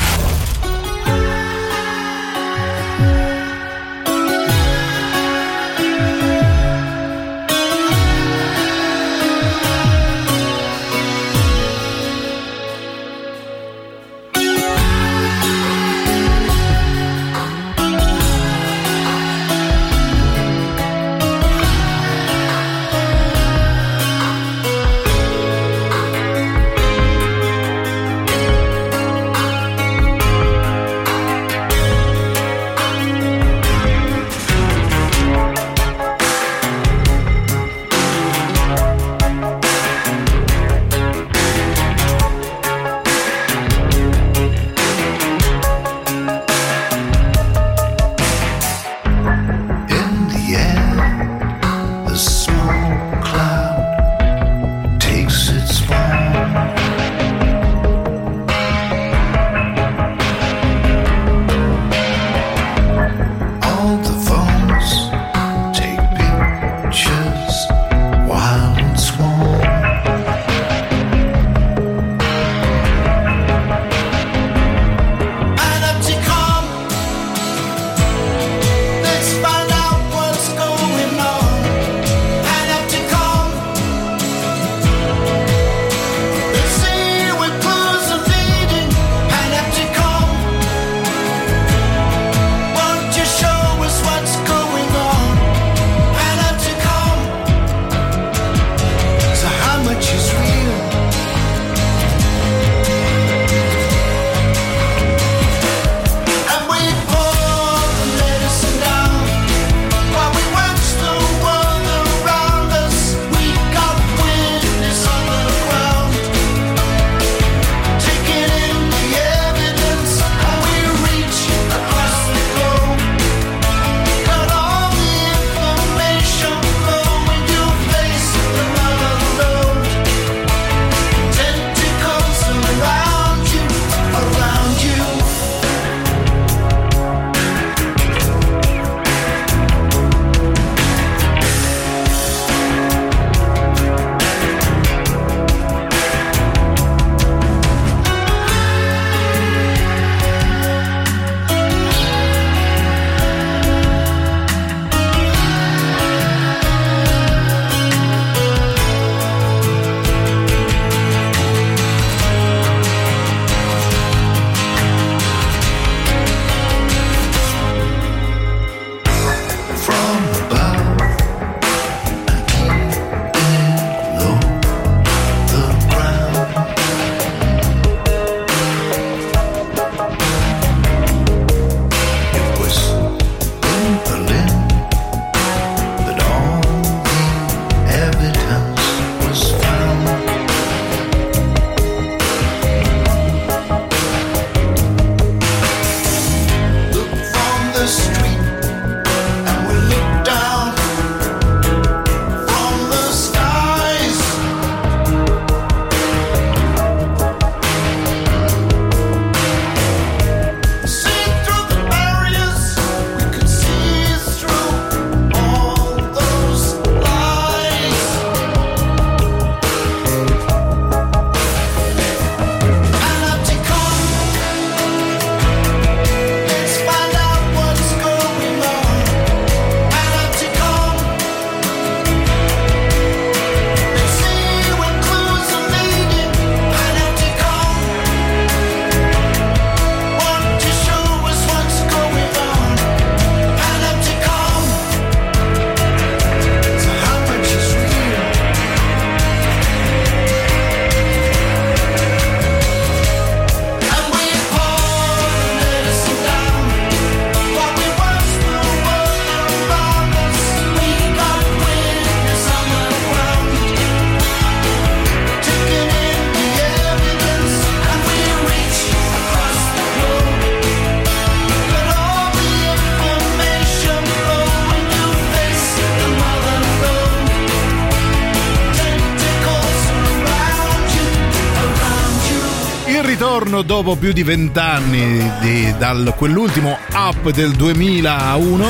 Ritorno dopo più di vent'anni di- dal quell'ultimo up del 2001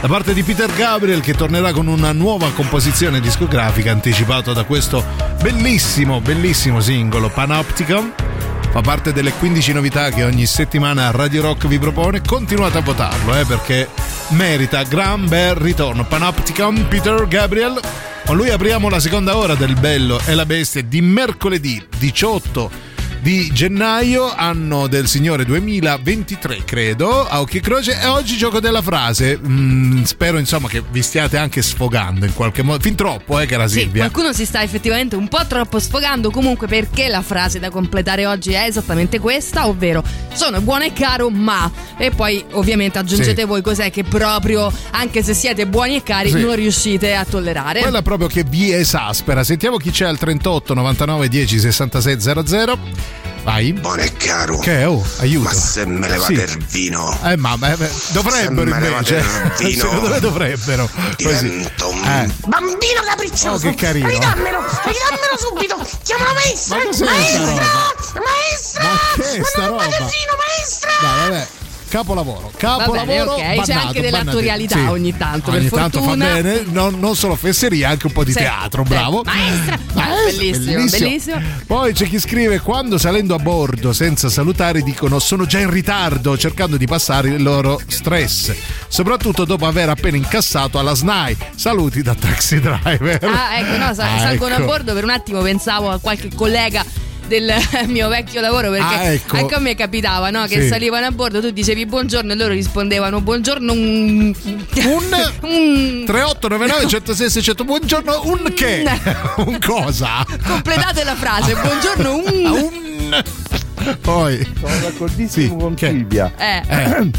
da parte di Peter Gabriel che tornerà con una nuova composizione discografica anticipato da questo bellissimo, bellissimo singolo Panopticon. Fa parte delle 15 novità che ogni settimana Radio Rock vi propone. Continuate a votarlo eh, perché merita gran bel ritorno. Panopticon, Peter Gabriel. Con lui apriamo la seconda ora del Bello e la Bestia di mercoledì 18 di gennaio, anno del Signore 2023, credo, a occhio e croce. E oggi gioco della frase. Mm, spero insomma che vi stiate anche sfogando in qualche modo. Fin troppo, eh, cara Sì, Silvia. qualcuno si sta effettivamente un po' troppo sfogando comunque perché la frase da completare oggi è esattamente questa, ovvero sono buono e caro ma e poi ovviamente aggiungete Sì. voi cos'è che proprio anche se siete buoni e cari Sì. non riuscite a tollerare. Quella proprio che vi esaspera. Sentiamo chi c'è al 38 99 10 66 00. Vai. Buono e caro. Che oh, aiuto. Ma se me levate Sì. il vino. Eh, ma beh, dovrebbero Se me levate invece. il vino, Secondo me dovrebbero. Così. Divento un Eh. Bambino capriccioso! Oh, che carino. Ridammelo! Ridammelo subito! Chiama la maestra! Ma maestra! Maestra! Ma che è sta roba? magazzino, maestra! Dai, vabbè. Capolavoro, capolavoro. bene, ok, c'è bannato, anche dell'attorialità bannato. ogni tanto, Ogni tanto fa fortuna. bene, non, non solo fesseria, anche un po' di Sì, teatro, sì. bravo. Maestra! Bellissimo, bellissimo. Poi c'è chi scrive: Quando salendo a bordo senza salutare dicono sono già in ritardo, cercando di passare il loro stress, soprattutto dopo aver appena incassato alla SNAI. Saluti da taxi driver. Ah, ecco, no, sa- Ah, salgono ecco. a bordo per un attimo pensavo a qualche collega del mio vecchio lavoro perché Ah, ecco. anche a me capitava no? che Sì. salivano a bordo tu dicevi buongiorno e loro rispondevano buongiorno un, un 3899 106 600 buongiorno un che un cosa completate la frase buongiorno un, poi Sono d'accordissimo con Silvia. eh. eh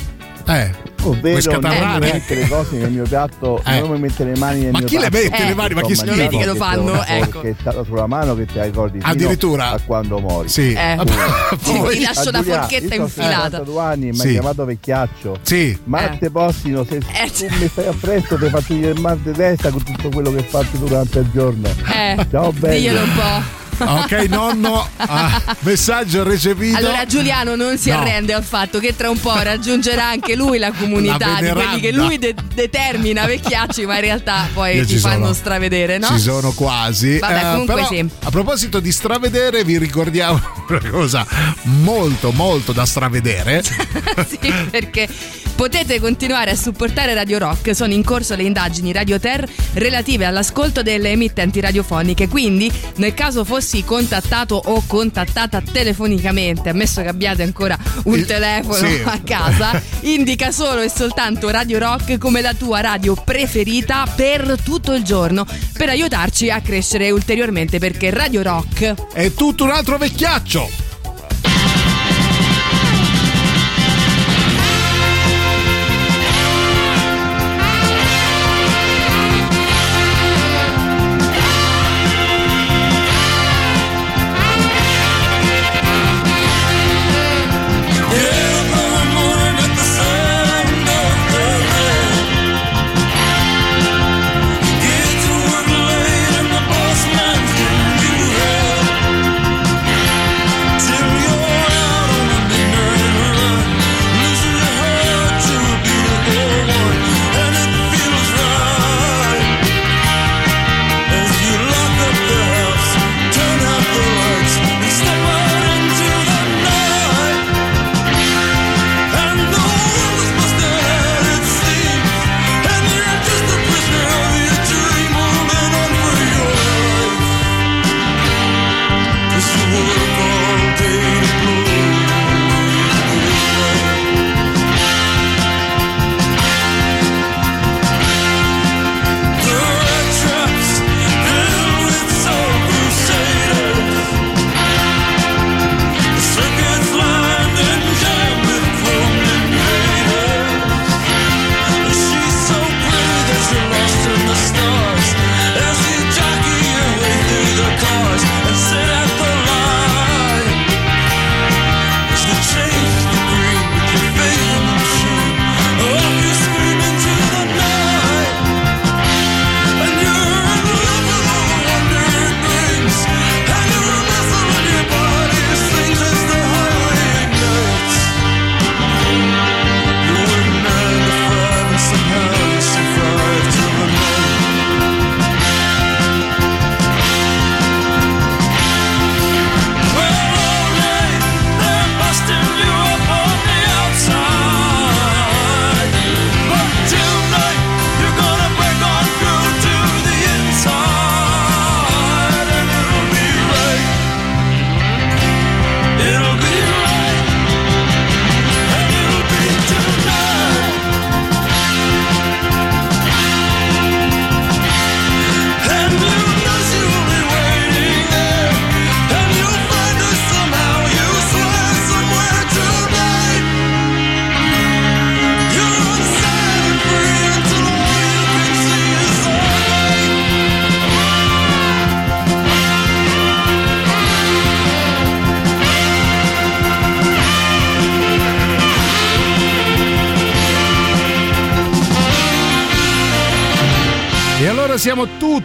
eh Ovvero Vuoi non scatarrare? mettere le cose nel mio piatto, Eh. non mi mettere le mani nel Ma mio chi le piatto. mette le mani? Ma che Insomma, schifo. Vedi che lo fanno, una ecco. forchetta sulla mano che ti ricordi Addirittura? a quando mori. Sì. Eh. Poi- Ti lascio A la Giulia, forchetta infilata. 52 anni e mi Sì. hai chiamato vecchiaccio. Sì. Ma Eh. te possino, se tu mi stai appresso ti faccio il mal di testa con tutto quello che faccio durante il giorno. Eh, Ciao bello. diglielo un po'. Ok nonno ah, messaggio recepito Allora Giuliano non si No. arrende al fatto che tra un po' raggiungerà anche lui la comunità La di quelli che lui de- determina vecchiacci, ma in realtà poi Io ti fanno sono. stravedere, no? Ci sono quasi. Vabbè, Eh, comunque però, sì. A proposito di stravedere, vi ricordiamo una cosa molto, molto da stravedere. sì, perché potete continuare a supportare Radio Rock. Sono in corso le indagini Radio Ter relative all'ascolto delle emittenti radiofoniche. Quindi, nel caso fossi contattato o contattata telefonicamente, ammesso che abbiate ancora un telefono sì. a casa, indica solo e soltanto Radio Rock come la tua radio preferita per tutto il giorno, per aiutarci a crescere ulteriormente. Perché Radio Rock È tutto un altro vecchiaccio.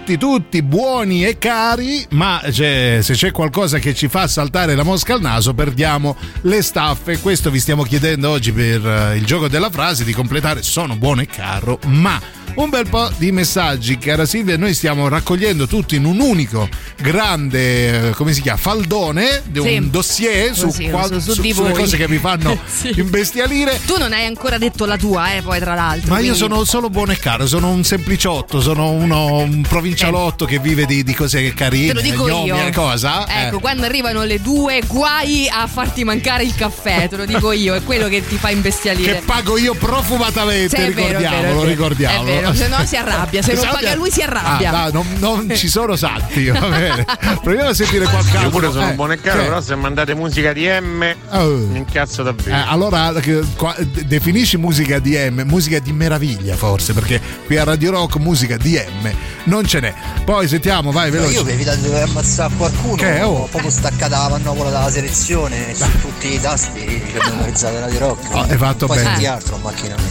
Tutti, tutti buoni e cari, ma c'è- se c'è qualcosa che ci fa saltare la mosca al naso, perdiamo le staffe. Questo vi stiamo chiedendo oggi per eh, il gioco della frase di completare sono buono e caro, ma un bel po' di messaggi, cara Silvia. Noi stiamo raccogliendo tutti in un unico grande, eh, come si chiama, faldone, di Sì. un dossier su, Così, qua- su- su su- di sulle cose che vi fanno Sì. imbestialire. Tu non hai ancora detto la tua, eh, poi tra l'altro. Ma io quindi- sono solo buono e caro, sono un sempliciotto, sono uno, un provincialotto che vive di, di cose carine, Te lo dico gnomi io. cosa. eh. Ecco, quando arrivano le due, guai a farti mancare il caffè, te lo dico io, è quello che ti fa imbestialire. Che pago io profumatamente, Sì, ricordiamolo, ricordiamolo. È vero, se no si arrabbia, se non paga lui si arrabbia. Ah, dai, non, non ci sono santi, va bene. Proviamo a sentire qualche Io pure sono eh, buono e caro, cioè, però se mandate musica di M Oh. mi incazzo eh, davvero. allora che- qua- de- definisci musica DM, musica di meraviglia forse, perché qui a Radio Rock musica DM non ce n'è. Poi sentiamo, vai veloce. Io per evitare di dover ammazzare qualcuno, Che, oh? ho proprio staccata la manopla della selezione su tutti i tasti che abbiamo memorizzato Radio Rock. Oh, hai fatto bene. altro.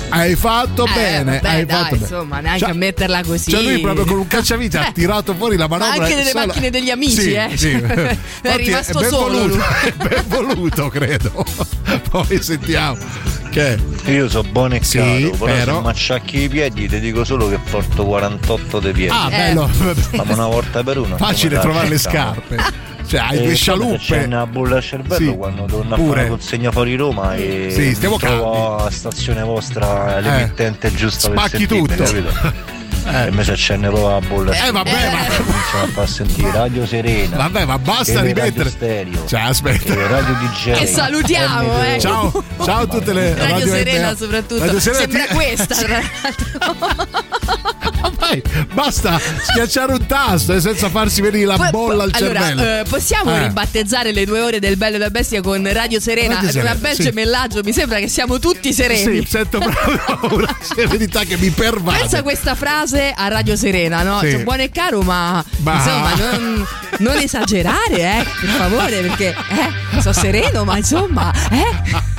Hai fatto Eh, bene, vabbè, hai dai, fatto bene. insomma, neanche Cioè- a metterla così. Cioè lui proprio con un cacciavite ha Eh. tirato fuori la manovra. anche nelle sola- macchine degli amici, Sì, eh. sì. È Infatti rimasto ben solo voluto, è ben voluto, credo. Poi sentiamo. Che? Io so buono e Sì, caro, però, però- se macciacchi i piedi ti dico solo che porto 48 dei piedi. Ah, bello. Facciamo una volta per uno. Facile trovare le scarpe. Cioè, hai E due scialuppe. C'è una bolla al cervello Sì, quando torno a pure. fare una consegna fuori Roma e Sì, stiamo trovo a stazione vostra l'emittente giusta per Spacchi sentirmi, tutto. capito? E mi si accende la bolla. Eh, vabbè, ma- Cominciamo a far sentire Radio Serena. Vabbè, ma basta rimettere. Stereo. Cioè, aspetta. e Radio DJ. Che salutiamo, MP3. eh. Ciao, ciao a tutte le Radio, radio Serena NPA. soprattutto. Radio Serena Sembra ti- questa, tra l'altro. Vai, basta schiacciare un tasto eh, senza farsi venire la Poi- bolla al allora, cervello. eh, possiamo Eh. ribattezzare le due ore del Bello e la Bestia con Radio Serena? Radio Serena, Una bel sì. gemellaggio, mi sembra che siamo tutti sereni. Sì, sento proprio una serenità che mi pervade. Pensa questa frase a Radio Serena, no? Sì. Cioè, buono e caro, ma Ma- insomma, non, non esagerare, eh, per favore, perché eh, so sereno, ma insomma, eh.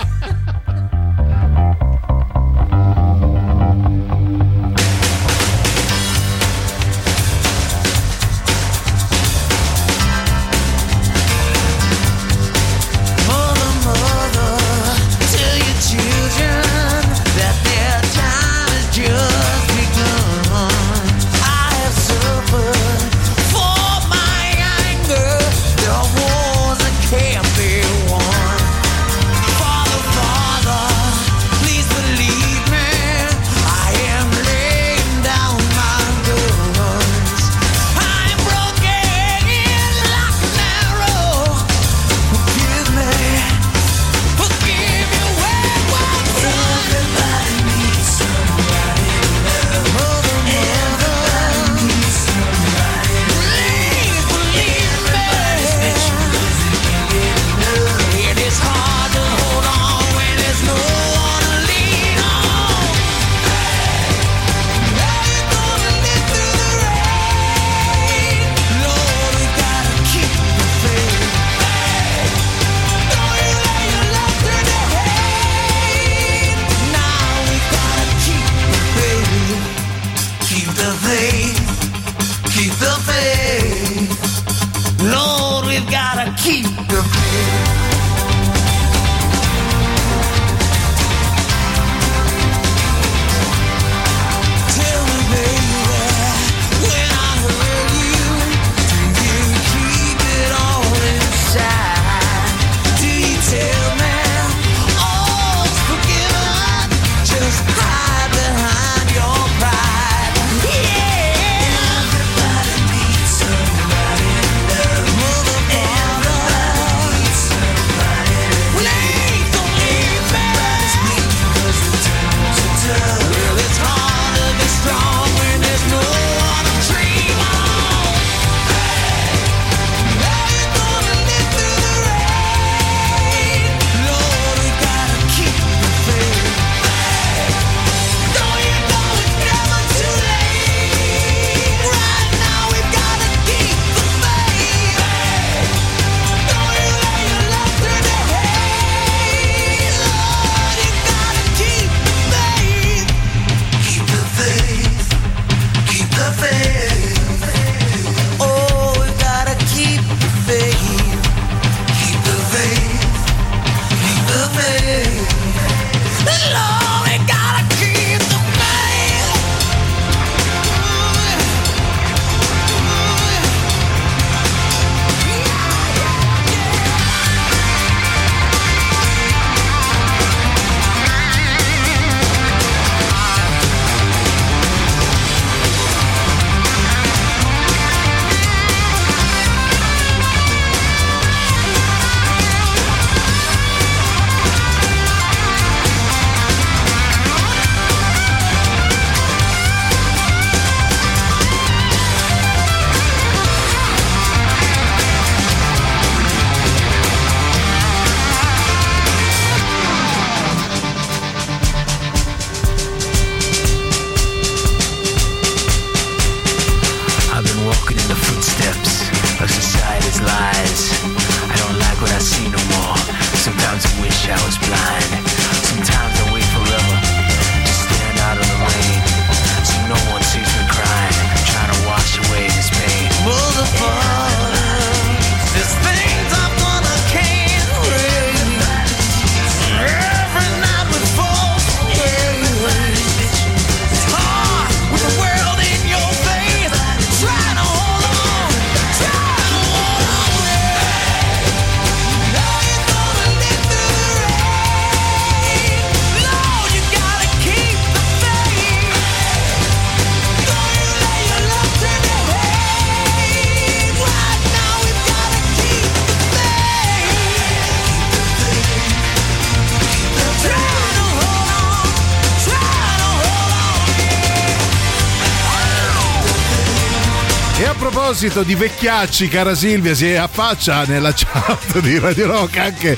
Proposito di vecchiacci, cara Silvia, si affaccia nella chat di Radio Rock anche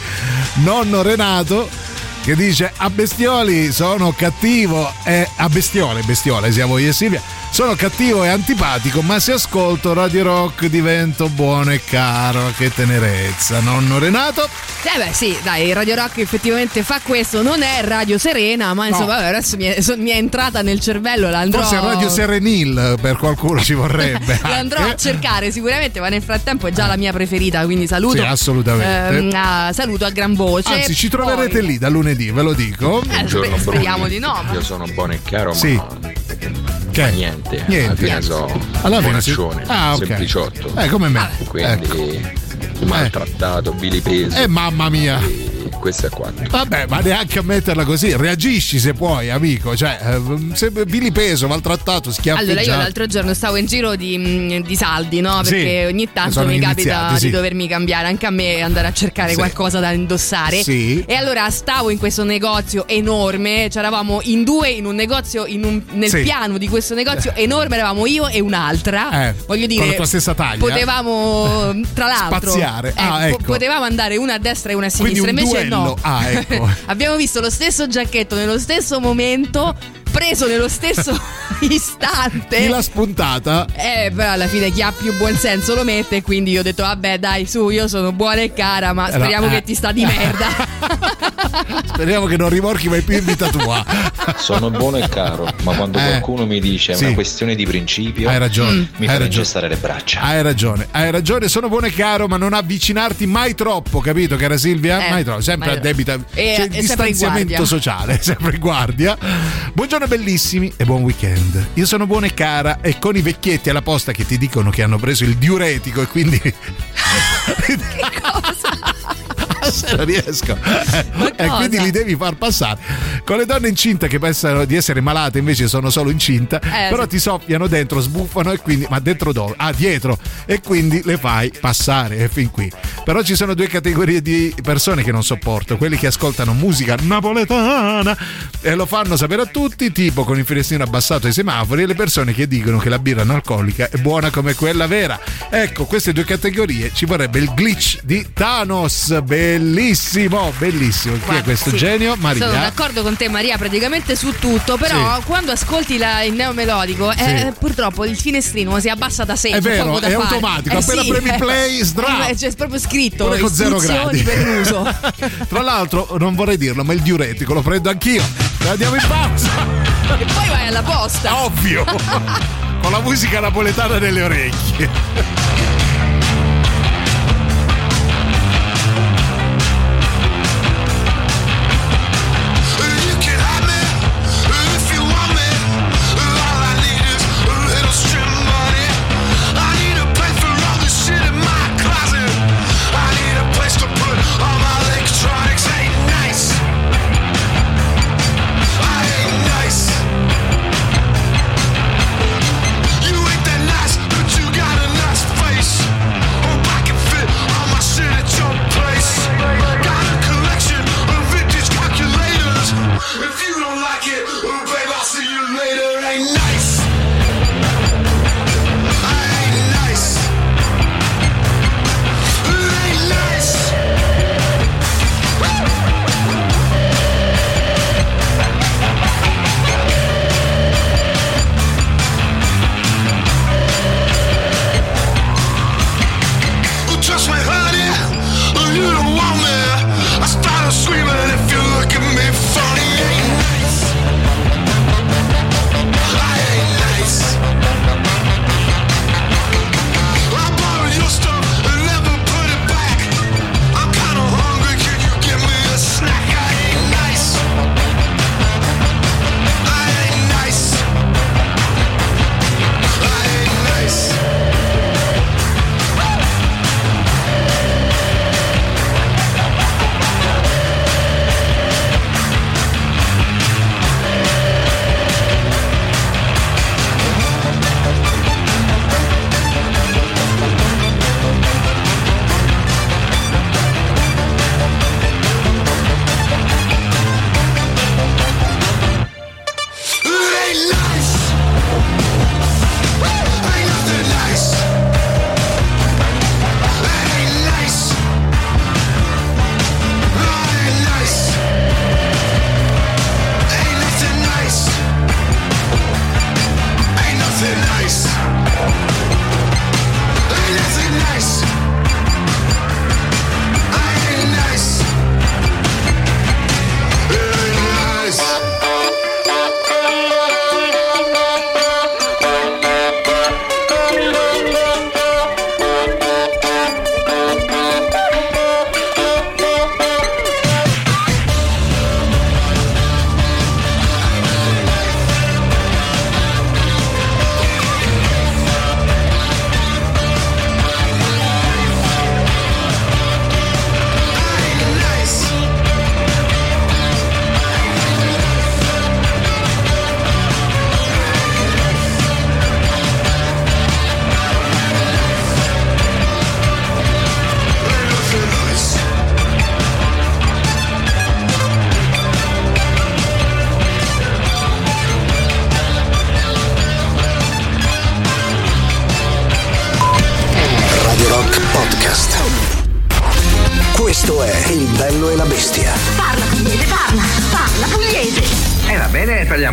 nonno Renato che dice a bestioli sono cattivo e a bestiole, bestiole siamo io e Silvia. Sono cattivo e antipatico, ma se ascolto Radio Rock divento buono e caro. Che tenerezza, nonno Renato. Eh beh sì, dai, Radio Rock effettivamente fa questo, non è Radio Serena, ma insomma vabbè, adesso mi è, so- mi è entrata nel cervello, la andrò... Forse Radio Serenil per qualcuno ci vorrebbe. La andrò a cercare sicuramente, ma nel frattempo è già la mia preferita, quindi saluto. Sì, assolutamente. ehm, a- saluto a gran voce. Anzi, ci troverete Poi- lì da lunedì, ve lo dico. Eh, spe- speriamo di no. ma- Io sono buono e chiaro, Sì. ma Che? niente. Niente. Alla fine so Alla fine sì. bonaccione, Ah, ok. sempliciotto. Eh, come me. Quindi maltrattato, vilipeso. Eh, mamma mia. E questo è quanto. Vabbè, ma neanche a metterla così. Reagisci se puoi, amico. Cioè, eh, se vilipeso, maltrattato, schiaffeggiato. Allora, io l'altro giorno stavo in giro di, mm, di saldi, no? Sì, Perché ogni tanto mi capita sì. di dovermi cambiare anche a me andare a cercare Sì. qualcosa da indossare. Sì. E allora stavo in questo negozio enorme, c'eravamo in due in un negozio, in un- nel Sì. piano di questo negozio enorme, eravamo io e un'altra. Eh, Voglio dire, con la tua stessa taglia. potevamo, tra l'altro, Spaziare. Ah, eh, po- ecco. potevamo andare una a destra e una a sinistra. un Invece duello. no. Ah, ecco. Abbiamo visto lo stesso giacchetto nello stesso momento, preso nello stesso istante. Chi l'ha spuntata? Eh, però alla fine chi ha più buon senso lo mette. Quindi io ho detto, vabbè, dai, su, io sono buona e cara, ma speriamo no, eh. che ti sta di merda. Speriamo che non rimorchi mai più in vita tua. Sono buono e caro, ma quando Eh. qualcuno mi dice è Sì. una questione di principio, Hai ragione, mi hai fa ragione. ingessare le braccia. Hai ragione, hai ragione, sono buono e caro, ma non avvicinarti mai troppo, capito, cara Silvia? Eh, mai troppo, sempre mai a debita. E- c'è e distanziamento sociale, sempre in guardia. Buongiorno bellissimi e buon weekend. Io sono buona e cara e con i vecchietti alla posta che ti dicono che hanno preso il diuretico e quindi se non riesco. e cosa? quindi li devi far passare. Con le donne incinte che pensano di essere malate, invece sono solo incinta, Eh, però sì. ti soffiano dentro, sbuffano e quindi. Ma dentro dove? Ah, dietro. E quindi le fai passare. E fin qui. Però ci sono due categorie di persone che non sopporto: quelli che ascoltano musica napoletana e lo fanno sapere a tutti, tipo con il finestrino abbassato ai semafori, e le persone che dicono che la birra analcolica è buona come quella vera. Ecco, queste due categorie ci vorrebbe il glitch di Thanos. Bellissimo, bellissimo. Chi è Guarda, questo sì. genio? Sono Maria. d'accordo con te, Maria, praticamente su tutto. Però Sì. quando ascolti la- il neomelodico, eh, purtroppo il finestrino si abbassa da sé. È vero, è automatico, Eh appena sì, premi eh. play, sdra- Eh, C'è proprio scritto Pure con zero gradi. per l'uso. Tra l'altro, non vorrei dirlo, ma il diuretico lo prendo anch'io. Andiamo in pausa. e poi vai alla posta. Ovvio. Con la musica napoletana nelle orecchie.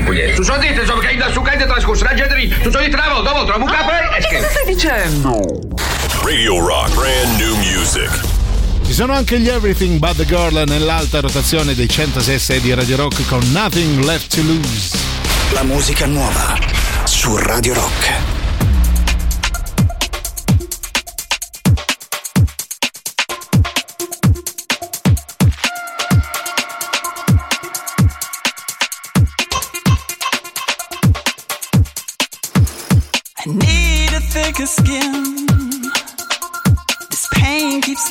Pugliese. Tu so dite, so che da su cade trascorso la gente lì. Tu so dite una volta, dopo trovo un capo e Cosa stai dicendo? Radio Rock, brand new music. Ci sono anche gli Everything But the Girl nell'alta rotazione dei 106 di Radio Rock con Nothing Left to Lose. La musica nuova su Radio Rock.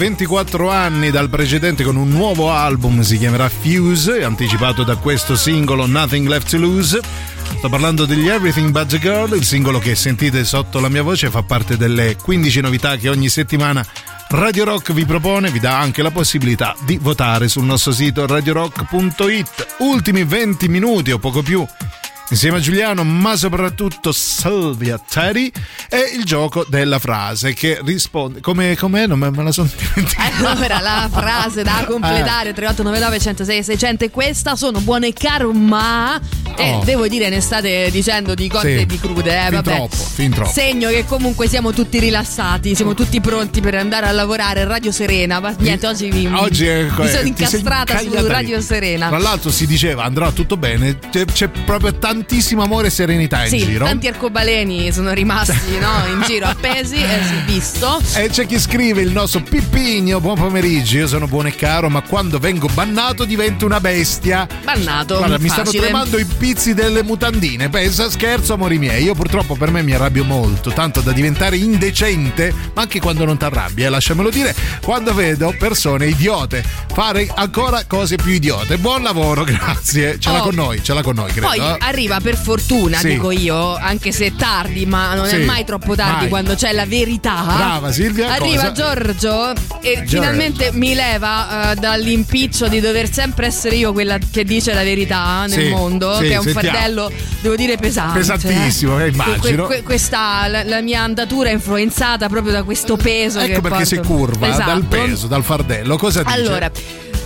24 anni dal precedente con un nuovo album, si chiamerà Fuse, anticipato da questo singolo Nothing Left to Lose. Sto parlando degli Everything But the Girl, il singolo che sentite sotto la mia voce fa parte delle 15 novità che ogni settimana Radio Rock vi propone, vi dà anche la possibilità di votare sul nostro sito radiorock.it. Ultimi 20 minuti o poco più insieme a Giuliano, ma soprattutto Silvia Terry e il gioco della frase che risponde come com'è? Non me me la sono dimenticata. Allora, la frase da completare 3899 106 600 è questa, sono buone caro ma e Oh. devo dire ne state dicendo di cotte Sì. e di crude, eh, Fin vabbè. troppo, fin troppo. Segno che comunque siamo tutti rilassati, siamo tutti pronti per andare a lavorare Radio Serena. Ma niente, oggi vi, Oggi è- mi sono incastrata su. Radio Serena. Tra l'altro si diceva andrà tutto bene, c'è, c'è proprio tantissimo amore e serenità in Sì, giro. tanti arcobaleni sono rimasti no, in giro appesi, eh, sì, visto. E c'è chi scrive il nostro Pippigno, buon pomeriggio, io sono buono e caro, ma quando vengo bannato divento una bestia. Bannato, Guarda, mi stanno tremando i pizzi delle mutandine. Pensa, scherzo, amori miei. Io purtroppo per me mi arrabbio molto, tanto da diventare indecente, ma anche quando non ti arrabbi, eh, lasciamelo dire, quando vedo persone idiote fare ancora cose più idiote. Buon lavoro, grazie. Ce l'ha Oh. con noi, ce l'ha con noi, credo. Poi eh. arriva arriva per fortuna, Sì. dico io, anche se tardi, ma non Sì, è mai troppo tardi mai. quando c'è la verità. Brava, Silvia, Arriva cosa? Giorgio e finalmente mi leva eh, dall'impiccio di dover sempre essere io quella che dice la verità nel Sì, mondo, che è un sentiamo. fardello, devo dire, pesante. Pesantissimo, eh, Que- immagino. que- questa, la, la mia andatura è influenzata proprio da questo peso Ecco perché porto. si curva Esatto. dal peso, dal fardello. Cosa dice? Allora,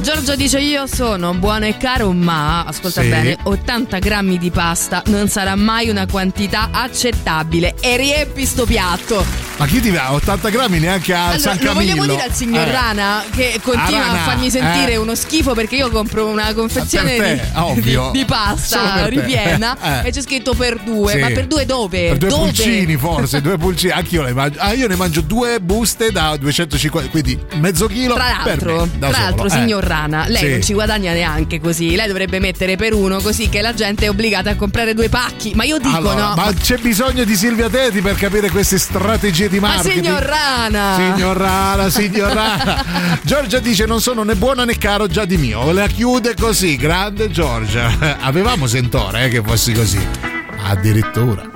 Giorgio dice: Io sono buono e caro, ma ascolta Sì. bene: 80 grammi di pasta non sarà mai una quantità accettabile. E riempi sto piatto. Ma chi ti va? 80 grammi neanche a Allora, San lo Camillo. vogliamo dire al signor Eh. Rana che continua Ah, Rana, a farmi sentire eh. uno schifo perché io compro una confezione te, di, di- di pasta ripiena Eh. e c'è scritto per due. Sì. Ma per due dove? Per due dove? pulcini forse, due pulcini, anch'io le mangio. Ah, io ne mangio due buste da 250, quindi mezzo chilo. Tra per l'altro, me, tra l'altro, Eh. signor Rana, lei Sì. non ci guadagna neanche così. Lei dovrebbe mettere per uno così che la gente è obbligata a comprare due pacchi. Ma io dico Allora, no. ma c'è bisogno di Silvia Teti per capire queste strategie di Ma marketing. signor Rana! Signor Rana, signor Rana. Giorgia dice non sono né buona né caro già di mio. La chiude così, grande Giorgia. Avevamo sentore eh, che fossi così. Addirittura.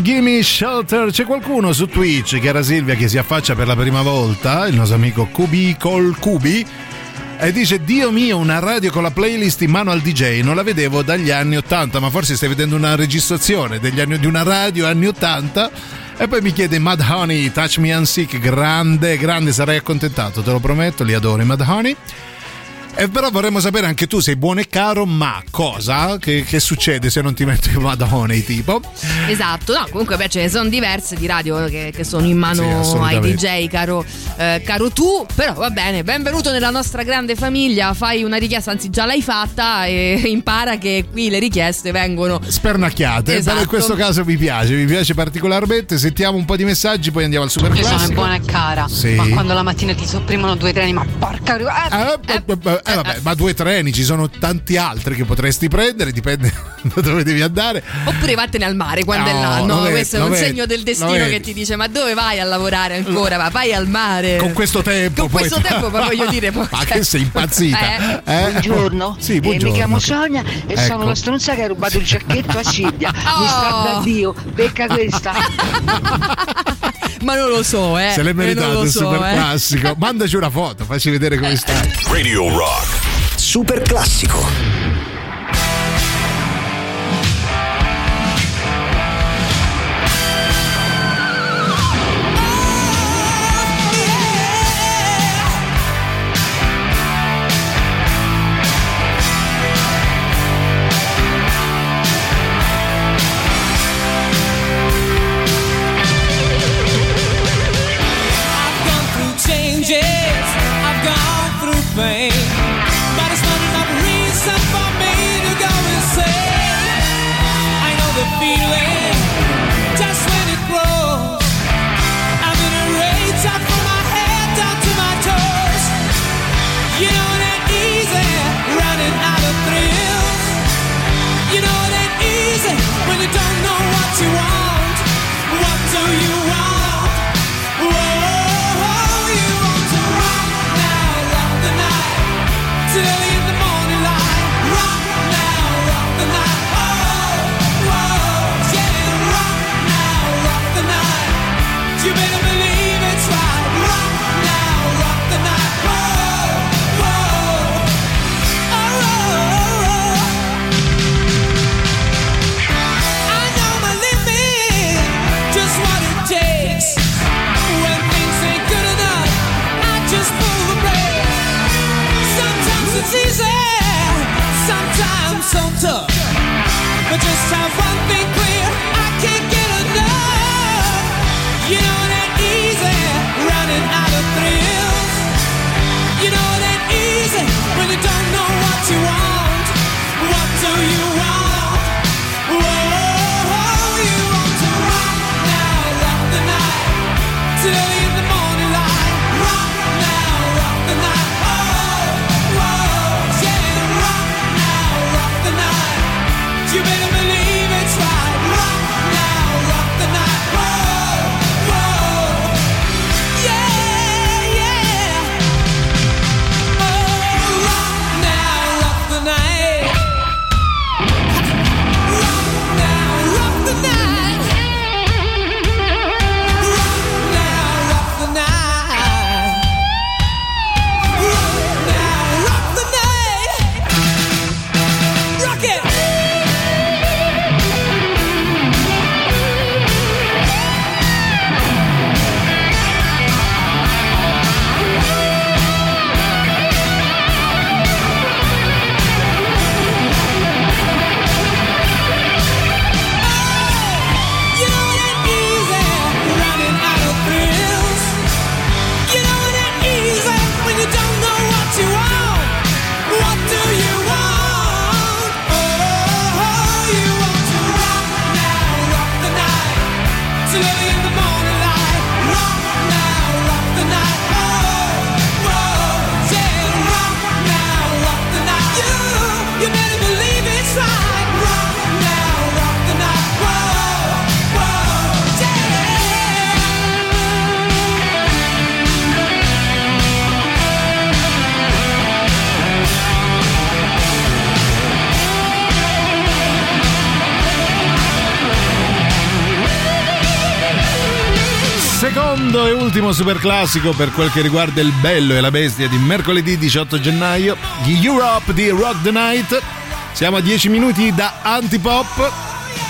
Gimme Shelter. C'è qualcuno su Twitch, cara Silvia, che si affaccia per la prima volta, il nostro amico Cubi col Cubi. E dice: Dio mio, una radio con la playlist in mano al DJ. Non la vedevo dagli anni 80, ma forse stai vedendo una registrazione anni, di una radio anni 80. E poi mi chiede Mad Honey, Touch Me Unsick. Grande, grande, sarai accontentato, te lo prometto. Li adoro i Mad Honey. E però vorremmo sapere anche tu, sei buono e caro, ma cosa? Che, che succede se non ti metti Mad Honey tipo? Esatto, no, comunque beh, ce ne sono diverse di radio che, che sono in Sì, mano ai assolutamente. DJ, caro, eh, caro tu, però va bene, benvenuto nella nostra grande famiglia, fai una richiesta, anzi già l'hai fatta e impara che qui le richieste vengono Spernacchiate, Esatto. però in questo caso mi piace, mi piace particolarmente. Sentiamo un po' di messaggi, poi andiamo al super Io sono classico. buona e cara, Sì. ma quando la mattina ti sopprimono due treni, ma porca eh, Eh, eh, eh, vabbè, ma due treni, ci sono tanti altri che potresti prendere, dipende da dove devi andare. Oppure vattene al mare quando No, è l'anno. Questo è un vedi, segno del destino che ti dice: Ma dove vai a lavorare ancora? Ma vai al mare. Con questo tempo, Con poi- questo tempo, ma voglio dire. poi- Ma che sei impazzita? Eh. Eh? Buongiorno, Sì, Eh, buongiorno. mi chiamo Sonia e Ecco. sono la stronza che ha rubato il giacchetto a Silvia. Mi sta Oh. da Dio, becca questa. Ma non lo so, eh. Se l'hai Eh, non meritato lo il so, super eh. classico. Mandaci una foto, facci vedere come stai. Radio Rock. Super classico. Super classico per quel che riguarda il bello e la bestia di mercoledì 18 gennaio, gli Europe di Rock the Night. Siamo a 10 minuti da Antipop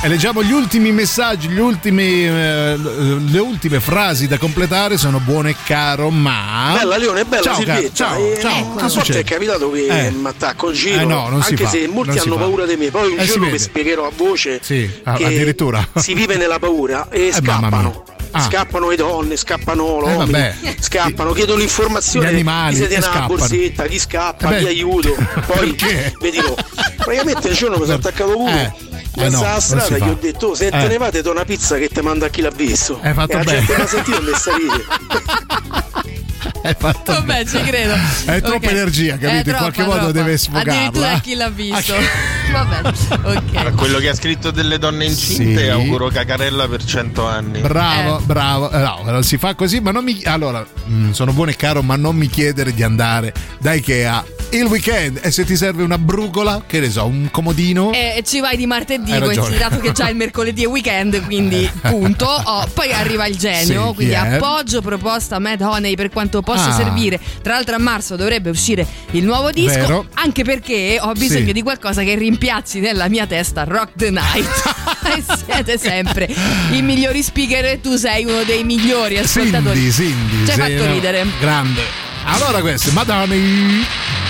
e leggiamo gli ultimi messaggi, gli ultimi, eh, le ultime frasi da completare sono buone caro ma... Bella Leone, bella ciao, Silvietta. ciao, Eh, ciao, a cosa volte è capitato che Eh. mi attacco il giro, Eh no, non si anche fa, se molti hanno paura di me. Poi un Eh, giorno vi spiegherò a voce Sì, a- che addirittura. si vive nella paura e Eh, scappano. Ah. Scappano le donne, scappano Eh, l'uomo, scappano, chiedono informazioni, Gli animali, chi siete una borsetta, chi scappa, Eh chi aiuto. Poi vi dirò, praticamente un giorno mi sono attaccato pure. Eh, Mezza no, alla strada gli ho detto, "Oh, se Eh. te ne vate do una pizza che ti manda a chi l'ha visto. Hai fatto e la bene. gente mi ha sentito e mi fatto Vabbè, ci credo. È troppa energia, capito? È In troppa, qualche modo troppa. deve sfogarla. Addirittura a chi l'ha visto. Vabbè, ok. A quello che ha scritto delle donne incinte Sì. auguro cacarella per 100 anni. Bravo, bravo. Eh, No, non si fa così, ma non mi. Allora, mm, sono buono e caro, ma non mi chiedere di andare da Ikea il weekend. E se ti serve una brugola, che ne so, un comodino. E ci vai di martedì, considerato che già il mercoledì è weekend, quindi punto. Oh, poi arriva il genio, Sì, quindi è? appoggio proposta Mad Honey per quanto possa Ah. servire. Tra l'altro a marzo dovrebbe uscire il nuovo disco, Vero. anche perché ho bisogno Sì. di qualcosa che rimpiazzi nella mia testa Rock the Night. e siete sempre i migliori speaker e tu sei uno dei migliori ascoltatori. Cindy, Cindy. Ci hai fatto ridere. Grande. Allora, questo, Madonna.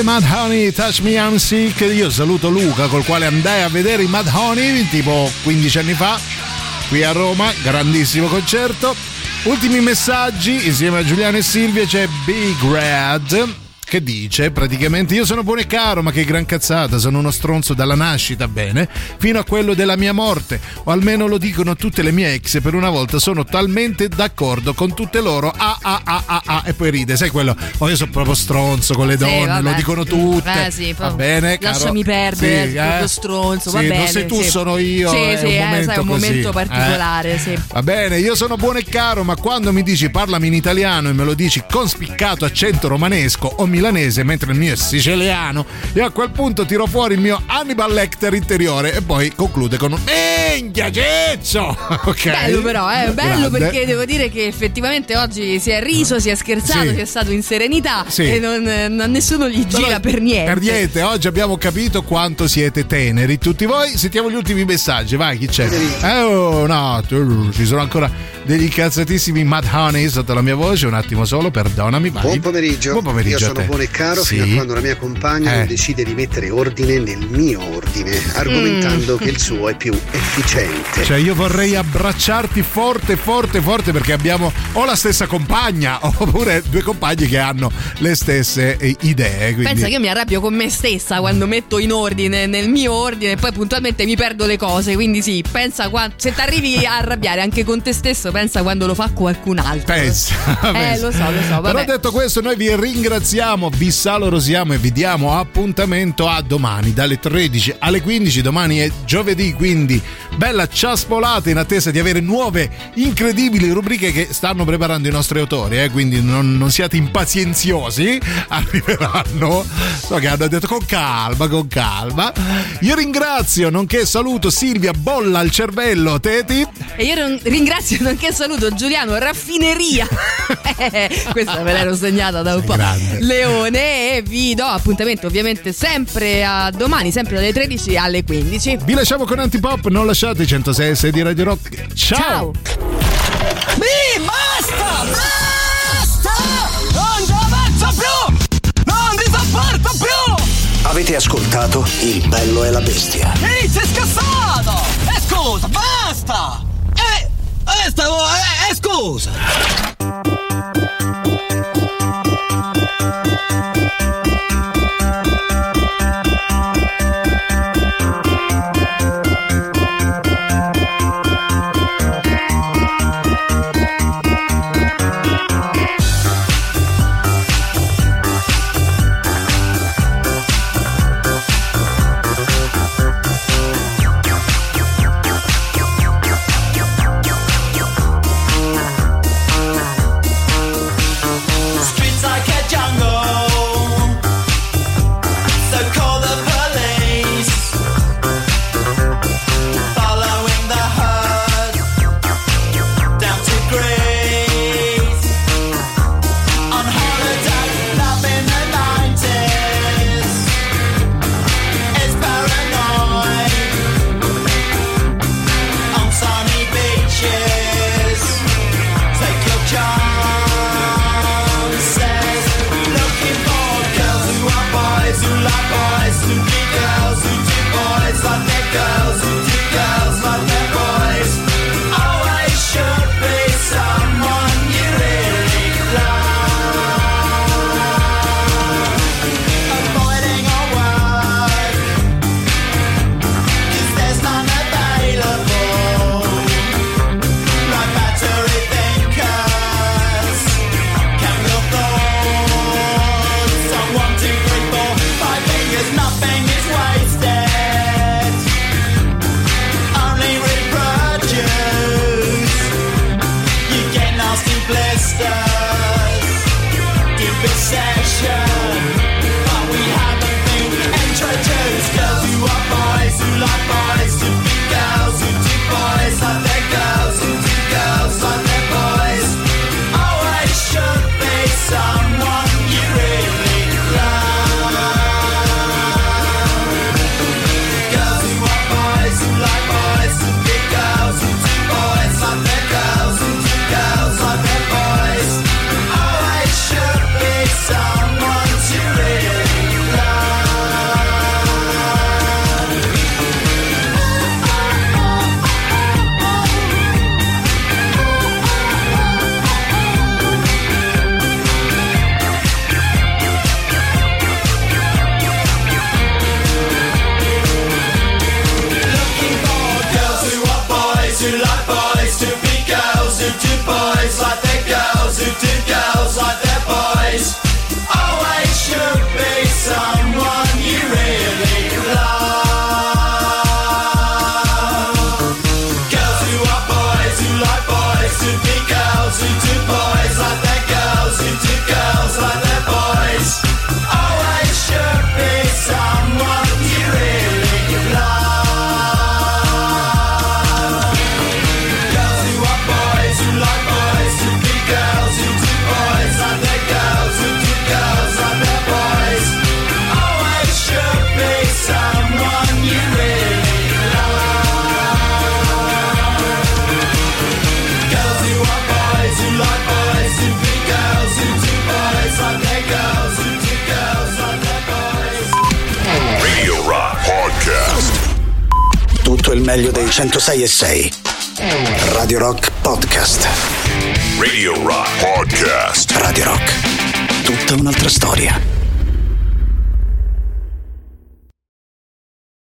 Dei Mad Honey, Touch Me I'm Sick. Io saluto Luca, col quale andai a vedere i Mad Honey tipo 15 anni fa, qui a Roma, grandissimo concerto. Ultimi messaggi, insieme a Giuliano e Silvia c'è Big Red. Che dice praticamente io sono buono e caro ma che gran cazzata sono uno stronzo dalla nascita bene fino a quello della mia morte o almeno lo dicono tutte le mie ex e per una volta sono talmente d'accordo con tutte loro ah ah ah ah ah e poi ride sai quello oh io sono proprio stronzo con le Sì, donne vabbè. lo dicono tutte Eh, sì, va bene caro. lasciami perdere, Sì, eh. stronzo, va Sì, bene. non sei tu sì. sono io Sì, è sì, un eh, momento sai, un momento Eh. particolare, sì. Va bene, io sono buono e caro, ma quando mi dici parlami in italiano e me lo dici con spiccato accento romanesco o milanese, mentre il mio è siciliano, io a quel punto tiro fuori il mio Hannibal Lecter interiore e poi conclude con un Minchia Ceccio! Ok. Bello però, eh, bello Grande. perché devo dire che effettivamente oggi si è riso, si è scherzato, Sì. si è stato in serenità Sì. e non, a nessuno gli gira Però- per niente. Per niente, oggi abbiamo capito quanto siete teneri tutti voi. Sentiamo gli ultimi messaggi, vai, chi c'è? Eh, oh, no, ci sono ancora degli cazzatissimi Mad Honey sotto la mia voce. Un attimo solo, perdonami. Vai. Buon pomeriggio. Buon pomeriggio Io a sono te. Buono e caro Sì. fino a quando la mia compagna Eh. non decide di mettere ordine nel mio ordine, argomentando Mm. che il suo è più efficiente. Cioè, io vorrei abbracciarti forte, forte, forte perché abbiamo o la stessa compagna oppure due compagni che hanno le stesse eh, idee. Quindi... Pensa che io mi arrabbio con me stessa quando metto in ordine nel mio ordine e poi puntualmente mi perdo le cose. Quindi sì, pensa qua- se ti arrivi a arrabbiare anche con te stesso, pensa quando lo fa qualcun altro. Pensa, Eh, pensa. lo so, lo so. Però Vabbè. detto questo, noi vi ringraziamo, vi salorosiamo e vi diamo appuntamento a domani dalle 13 alle 15. Domani è giovedì, quindi bella ciaspolata in attesa di avere nuove incredibili rubriche che stanno preparando i nostri autori. eh, quindi non, non siate impazienziosi, arriveranno. So che hanno detto con calma, con calma. Io ringrazio, nonché saluto Silvia Bolla al cervello, Teti. E io rin- ringrazio nonché saluto Giuliano Raffineria. Eh, Questa me l'ero segnata da un po'. Leone e vi do appuntamento ovviamente sempre a domani, sempre dalle 13 alle 15. Vi lasciamo con Antipop, non lasciate i 106 6 di Radio Rock. Ciao! Mi basta! Basta! Non ci avanzo più! Non ti sopporto più! Avete ascoltato Il bello e la bestia. Ehi, sei scassato! E scusa, basta! Eh, eh, stavo, eh, eh, scusa!